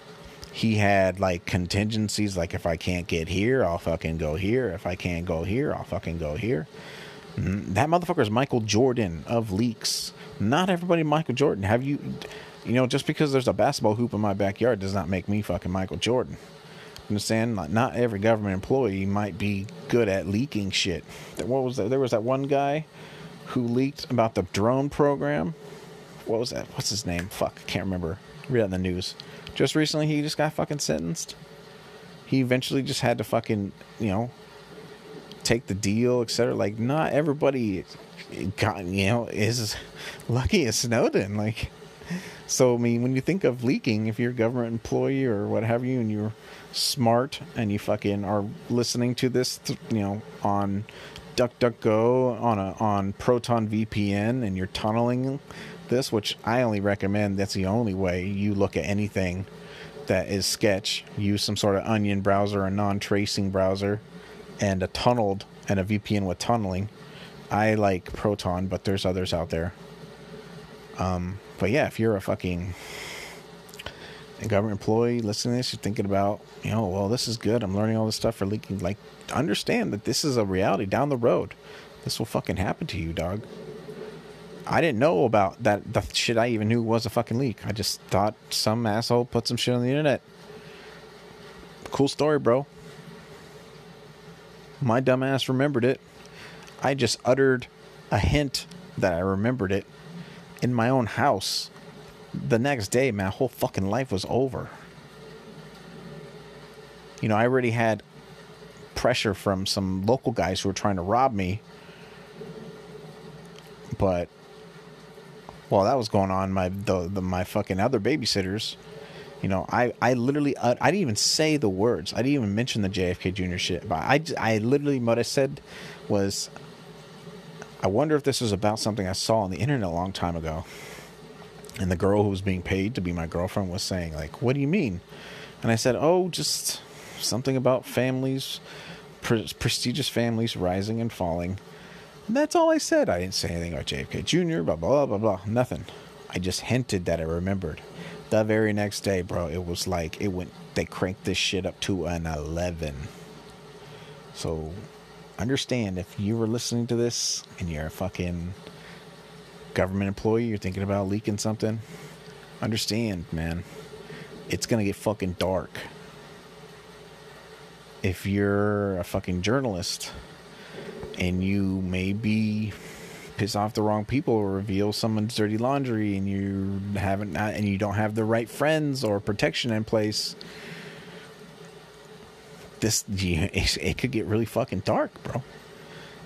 He had like contingencies, like if I can't get here, I'll fucking go here. If I can't go here, I'll fucking go here. Mm-hmm. That motherfucker is Michael Jordan of leaks. Not everybody Michael Jordan. Have you, you know, just because there's a basketball hoop in my backyard does not make me fucking Michael Jordan You understand? Like, not every government employee might be good at leaking shit. What was that? There was that one guy who leaked about the drone program. What was that? What's his name? Fuck, I can't remember. Read it in the news. Just recently, he just got fucking sentenced. He eventually just had to fucking, you know, take the deal, etc. Like, not everybody got, you know, is lucky as Snowden. Like, so I mean, when you think of leaking, if you're a government employee or what have you, and you're smart and you fucking are listening to this, you know, on DuckDuckGo on a on Proton VPN and you're tunneling this, which I only recommend. That's the only way you look at anything that is sketch. Use some sort of Onion browser, a non-tracing browser, and a tunneled and a VPN with tunneling. I like Proton, but there's others out there. Um, but yeah, if you're a fucking government employee listening to this, you're thinking about, you know, well, this is good. I'm learning all this stuff for leaking. Like, understand that this is a reality down the road. This will fucking happen to you, dog. I didn't know about that. The shit I even knew was a fucking leak. I just thought some asshole put some shit on the internet. Cool story, bro. My dumbass remembered it. I just uttered a hint that I remembered it in my own house. The next day, my whole fucking life was over. You know, I already had pressure from some local guys who were trying to rob me. But while that was going on, my the, the my fucking other babysitters, you know, I I literally uh, I didn't even say the words. I didn't even mention the JFK Jr. shit. But I I literally what I said was, I wonder if this was about something I saw on the internet a long time ago. And the girl who was being paid to be my girlfriend was saying like, "What do you mean?" And I said, "Oh, just something about families, pre- prestigious families rising and falling." And that's all I said. I didn't say anything about JFK Jr., blah, blah, blah, blah, blah. nothing. I just hinted that I remembered. The very next day, bro, it was like, it went, they cranked this shit up to an 11. So, understand if you were listening to this and you're a fucking government employee, you're thinking about leaking something, understand, man, it's gonna get fucking dark. If you're a fucking journalist, and you maybe piss off the wrong people or reveal someone's dirty laundry and you haven't uh, and you don't have the right friends or protection in place this it could get really fucking dark bro.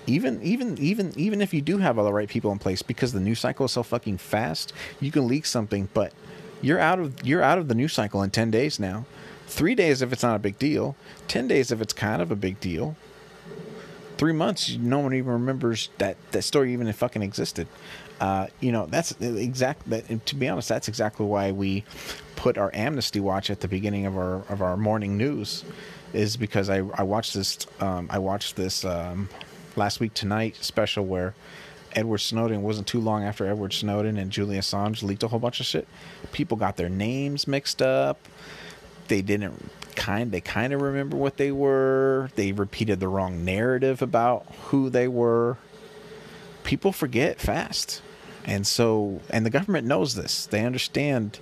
Even even even even if you do have all the right people in place because the news cycle is so fucking fast you can leak something but you're out of you're out of the news cycle in 10 days now. 3 days if it's not a big deal. 10 days if it's kind of a big deal three months, no one even remembers that that story even fucking existed. Uh, you know, that's exact. That to be honest, that's exactly why we put our amnesty watch at the beginning of our of our morning news, is because I I watched this um, I watched this um, last week tonight special where. Edward Snowden wasn't too long after Edward Snowden and Julian Assange leaked a whole bunch of shit. People got their names mixed up. They didn't kind they kind of remember what they were. They repeated the wrong narrative about who they were. People forget fast. And so and the government knows this. They understand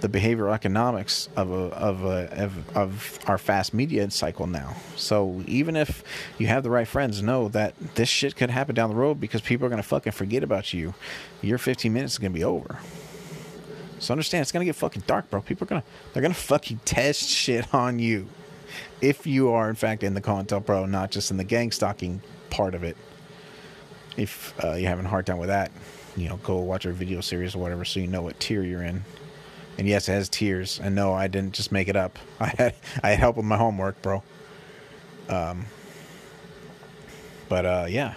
the behavioral economics of a, of a, of, of our fast media cycle now. So even if you have the right friends, know that this shit could happen down the road because people are gonna fucking forget about you. Your 15 minutes is gonna be over. So understand, it's gonna get fucking dark, bro. People are gonna they're gonna fucking test shit on you if you are in fact in the COINTELPRO, not just in the gang stalking part of it. If uh, you're having a hard time with that, you know, go watch our video series or whatever, so you know what tier you're in. And yes, it has tiers. And no, I didn't just make it up. I had I had help with my homework, bro. Um, but uh, yeah,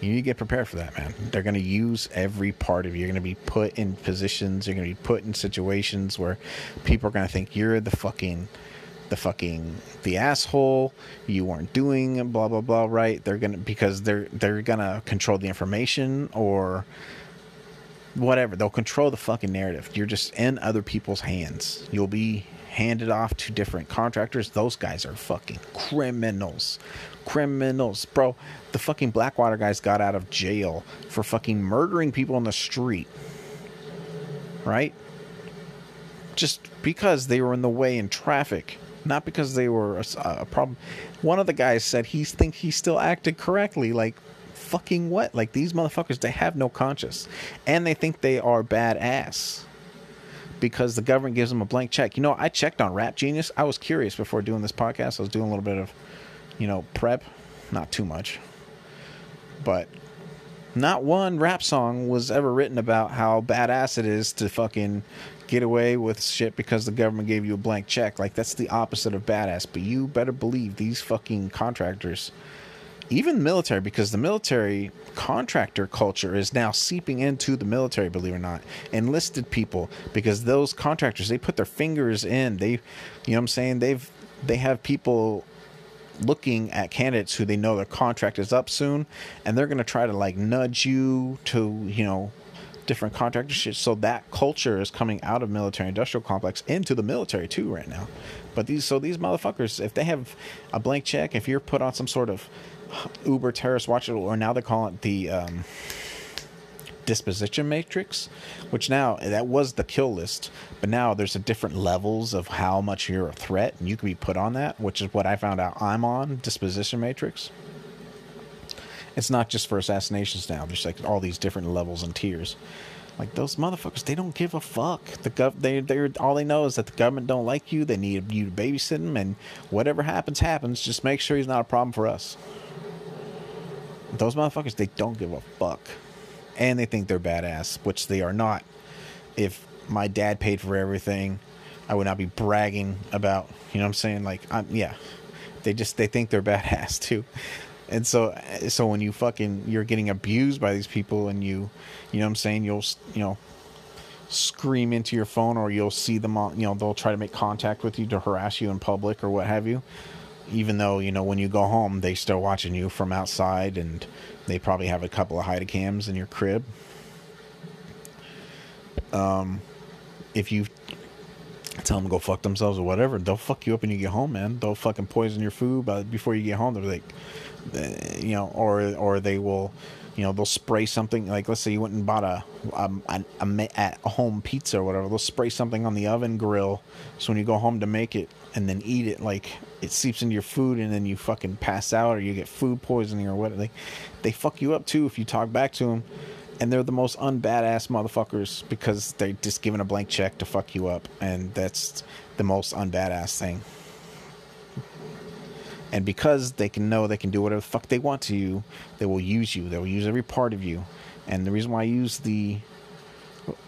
you need to get prepared for that, man. They're going to use every part of you. You're going to be put in positions. You're going to be put in situations where people are going to think you're the fucking, the fucking, the asshole. You weren't doing blah blah blah right. They're gonna because they're they're gonna control the information or whatever. They'll control the fucking narrative. You're just in other people's hands. You'll be handed off to different contractors. Those guys are fucking criminals criminals. Bro, the fucking Blackwater guys got out of jail for fucking murdering people on the street. Right? Just because they were in the way in traffic, not because they were a, a problem. One of the guys said he think he still acted correctly. Like, fucking what? Like, these motherfuckers, they have no conscience. And they think they are badass because the government gives them a blank check. You know, I checked on Rap Genius. I was curious before doing this podcast. I was doing a little bit of you know, prep, not too much. But not one rap song was ever written about how badass it is to fucking get away with shit because the government gave you a blank check. Like that's the opposite of badass. But you better believe these fucking contractors, even military, because the military contractor culture is now seeping into the military, believe it or not. Enlisted people, because those contractors, they put their fingers in. They, you know what I'm saying? They've, they have people looking at candidates who they know their contract is up soon and they're going to try to like nudge you to you know different contractor shit. So that culture is coming out of military industrial complex into the military too right now. But these so these motherfuckers, if they have a blank check, if you're put on some sort of Uber terrorist watch, or now they call it the um, disposition matrix, which now that was the kill list, but now there's a different levels of how much you're a threat, and you can be put on that, which is what I found out I'm on disposition matrix. It's not just for assassinations now. There's like all these different levels and tiers. Like those motherfuckers, they don't give a fuck. The gov, they they all they know is that the government don't like you. They need you to babysit them, and whatever happens, happens. Just make sure he's not a problem for us. Those motherfuckers, they don't give a fuck, and they think they're badass, which they are not. If my dad paid for everything, I would not be bragging about. You know what I'm saying? Like, I'm yeah. They just they think they're badass too and so so when you fucking you're getting abused by these people and you you know what i'm saying you'll you know scream into your phone or you'll see them on you know they'll try to make contact with you to harass you in public or what have you even though you know when you go home they still watching you from outside and they probably have a couple of hide cams in your crib. Um if you tell them go fuck themselves or whatever they'll fuck you up when you get home man. They'll fucking poison your food but before you get home. They're like uh, you know, or or they will, you know, they'll spray something. Like let's say you went and bought a um, a, a, at home pizza or whatever. They'll spray something on the oven grill, so when you go home to make it and then eat it, like it seeps into your food, and then you fucking pass out or you get food poisoning or what. They they fuck you up too if you talk back to them. And they're the most unbadass motherfuckers because they're just giving a blank check to fuck you up, and that's the most unbadass thing and because they can know they can do whatever the fuck they want to you, they will use you. They will use every part of you. And the reason why I use the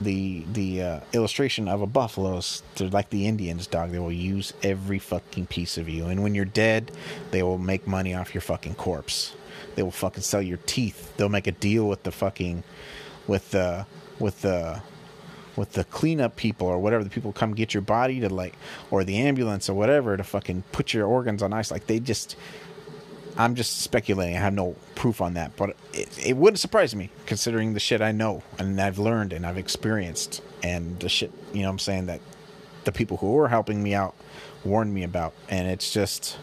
the the uh, illustration of a buffalo is they're like the Indians, dog. They will use every fucking piece of you. And when you're dead, they will make money off your fucking corpse. They will fucking sell your teeth. They'll make a deal with the fucking with the with the with the cleanup people or whatever the people come get your body to like or the ambulance or whatever to fucking put your organs on ice. Like they just i'm just speculating. I have no proof on that. But it, it wouldn't surprise me considering the shit i know and i've learned and i've experienced and the shit you know i'm saying that the people who were helping me out warned me about. And it's just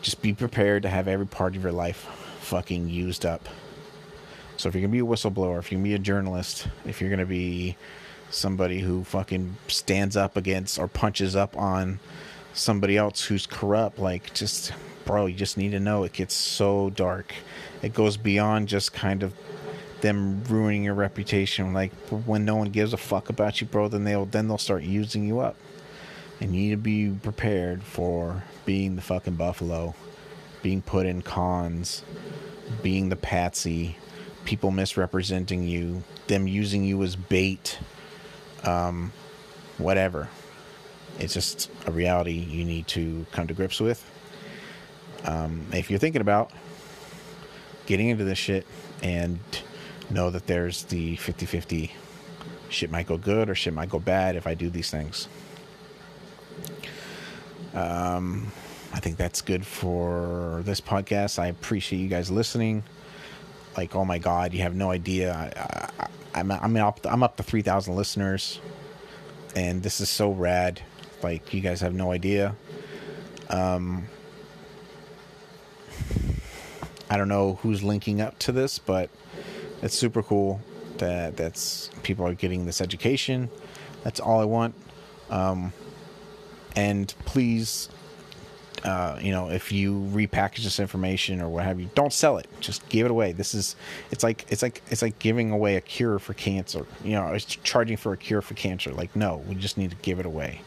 just be prepared to have every part of your life fucking used up so if you're gonna be a whistleblower, if you're gonna be a journalist, if you're gonna be somebody who fucking stands up against or punches up on somebody else who's corrupt, like just bro, you just need to know it gets so dark. It goes beyond just kind of them ruining your reputation. Like when no one gives a fuck about you, bro, then they'll then they'll start using you up. And you need to be prepared for being the fucking buffalo, being put in cons, being the patsy, people misrepresenting you, them using you as bait, um, whatever. It's just a reality you need to come to grips with. Um, if you're thinking about getting into this shit and know that there's the 50 50 shit might go good or shit might go bad if I do these things. Um, I think that's good for this podcast. I appreciate you guys listening like oh my god you have no idea. I, am I'm, I'm up I'm up to 3000 listeners. And this is so rad. Like you guys have no idea. Um I don't know who's linking up to this but it's super cool that that's people are getting this education. That's all I want. Um and please uh, you know, if you repackage this information or what have you, don't sell it. Just give it away. This is, it's like, it's like, it's like giving away a cure for cancer. You know, it's charging for a cure for cancer. Like, no, we just need to give it away.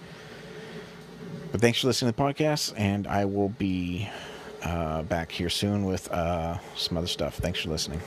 But thanks for listening to the podcast, and I will be uh, back here soon with uh, some other stuff. Thanks for listening.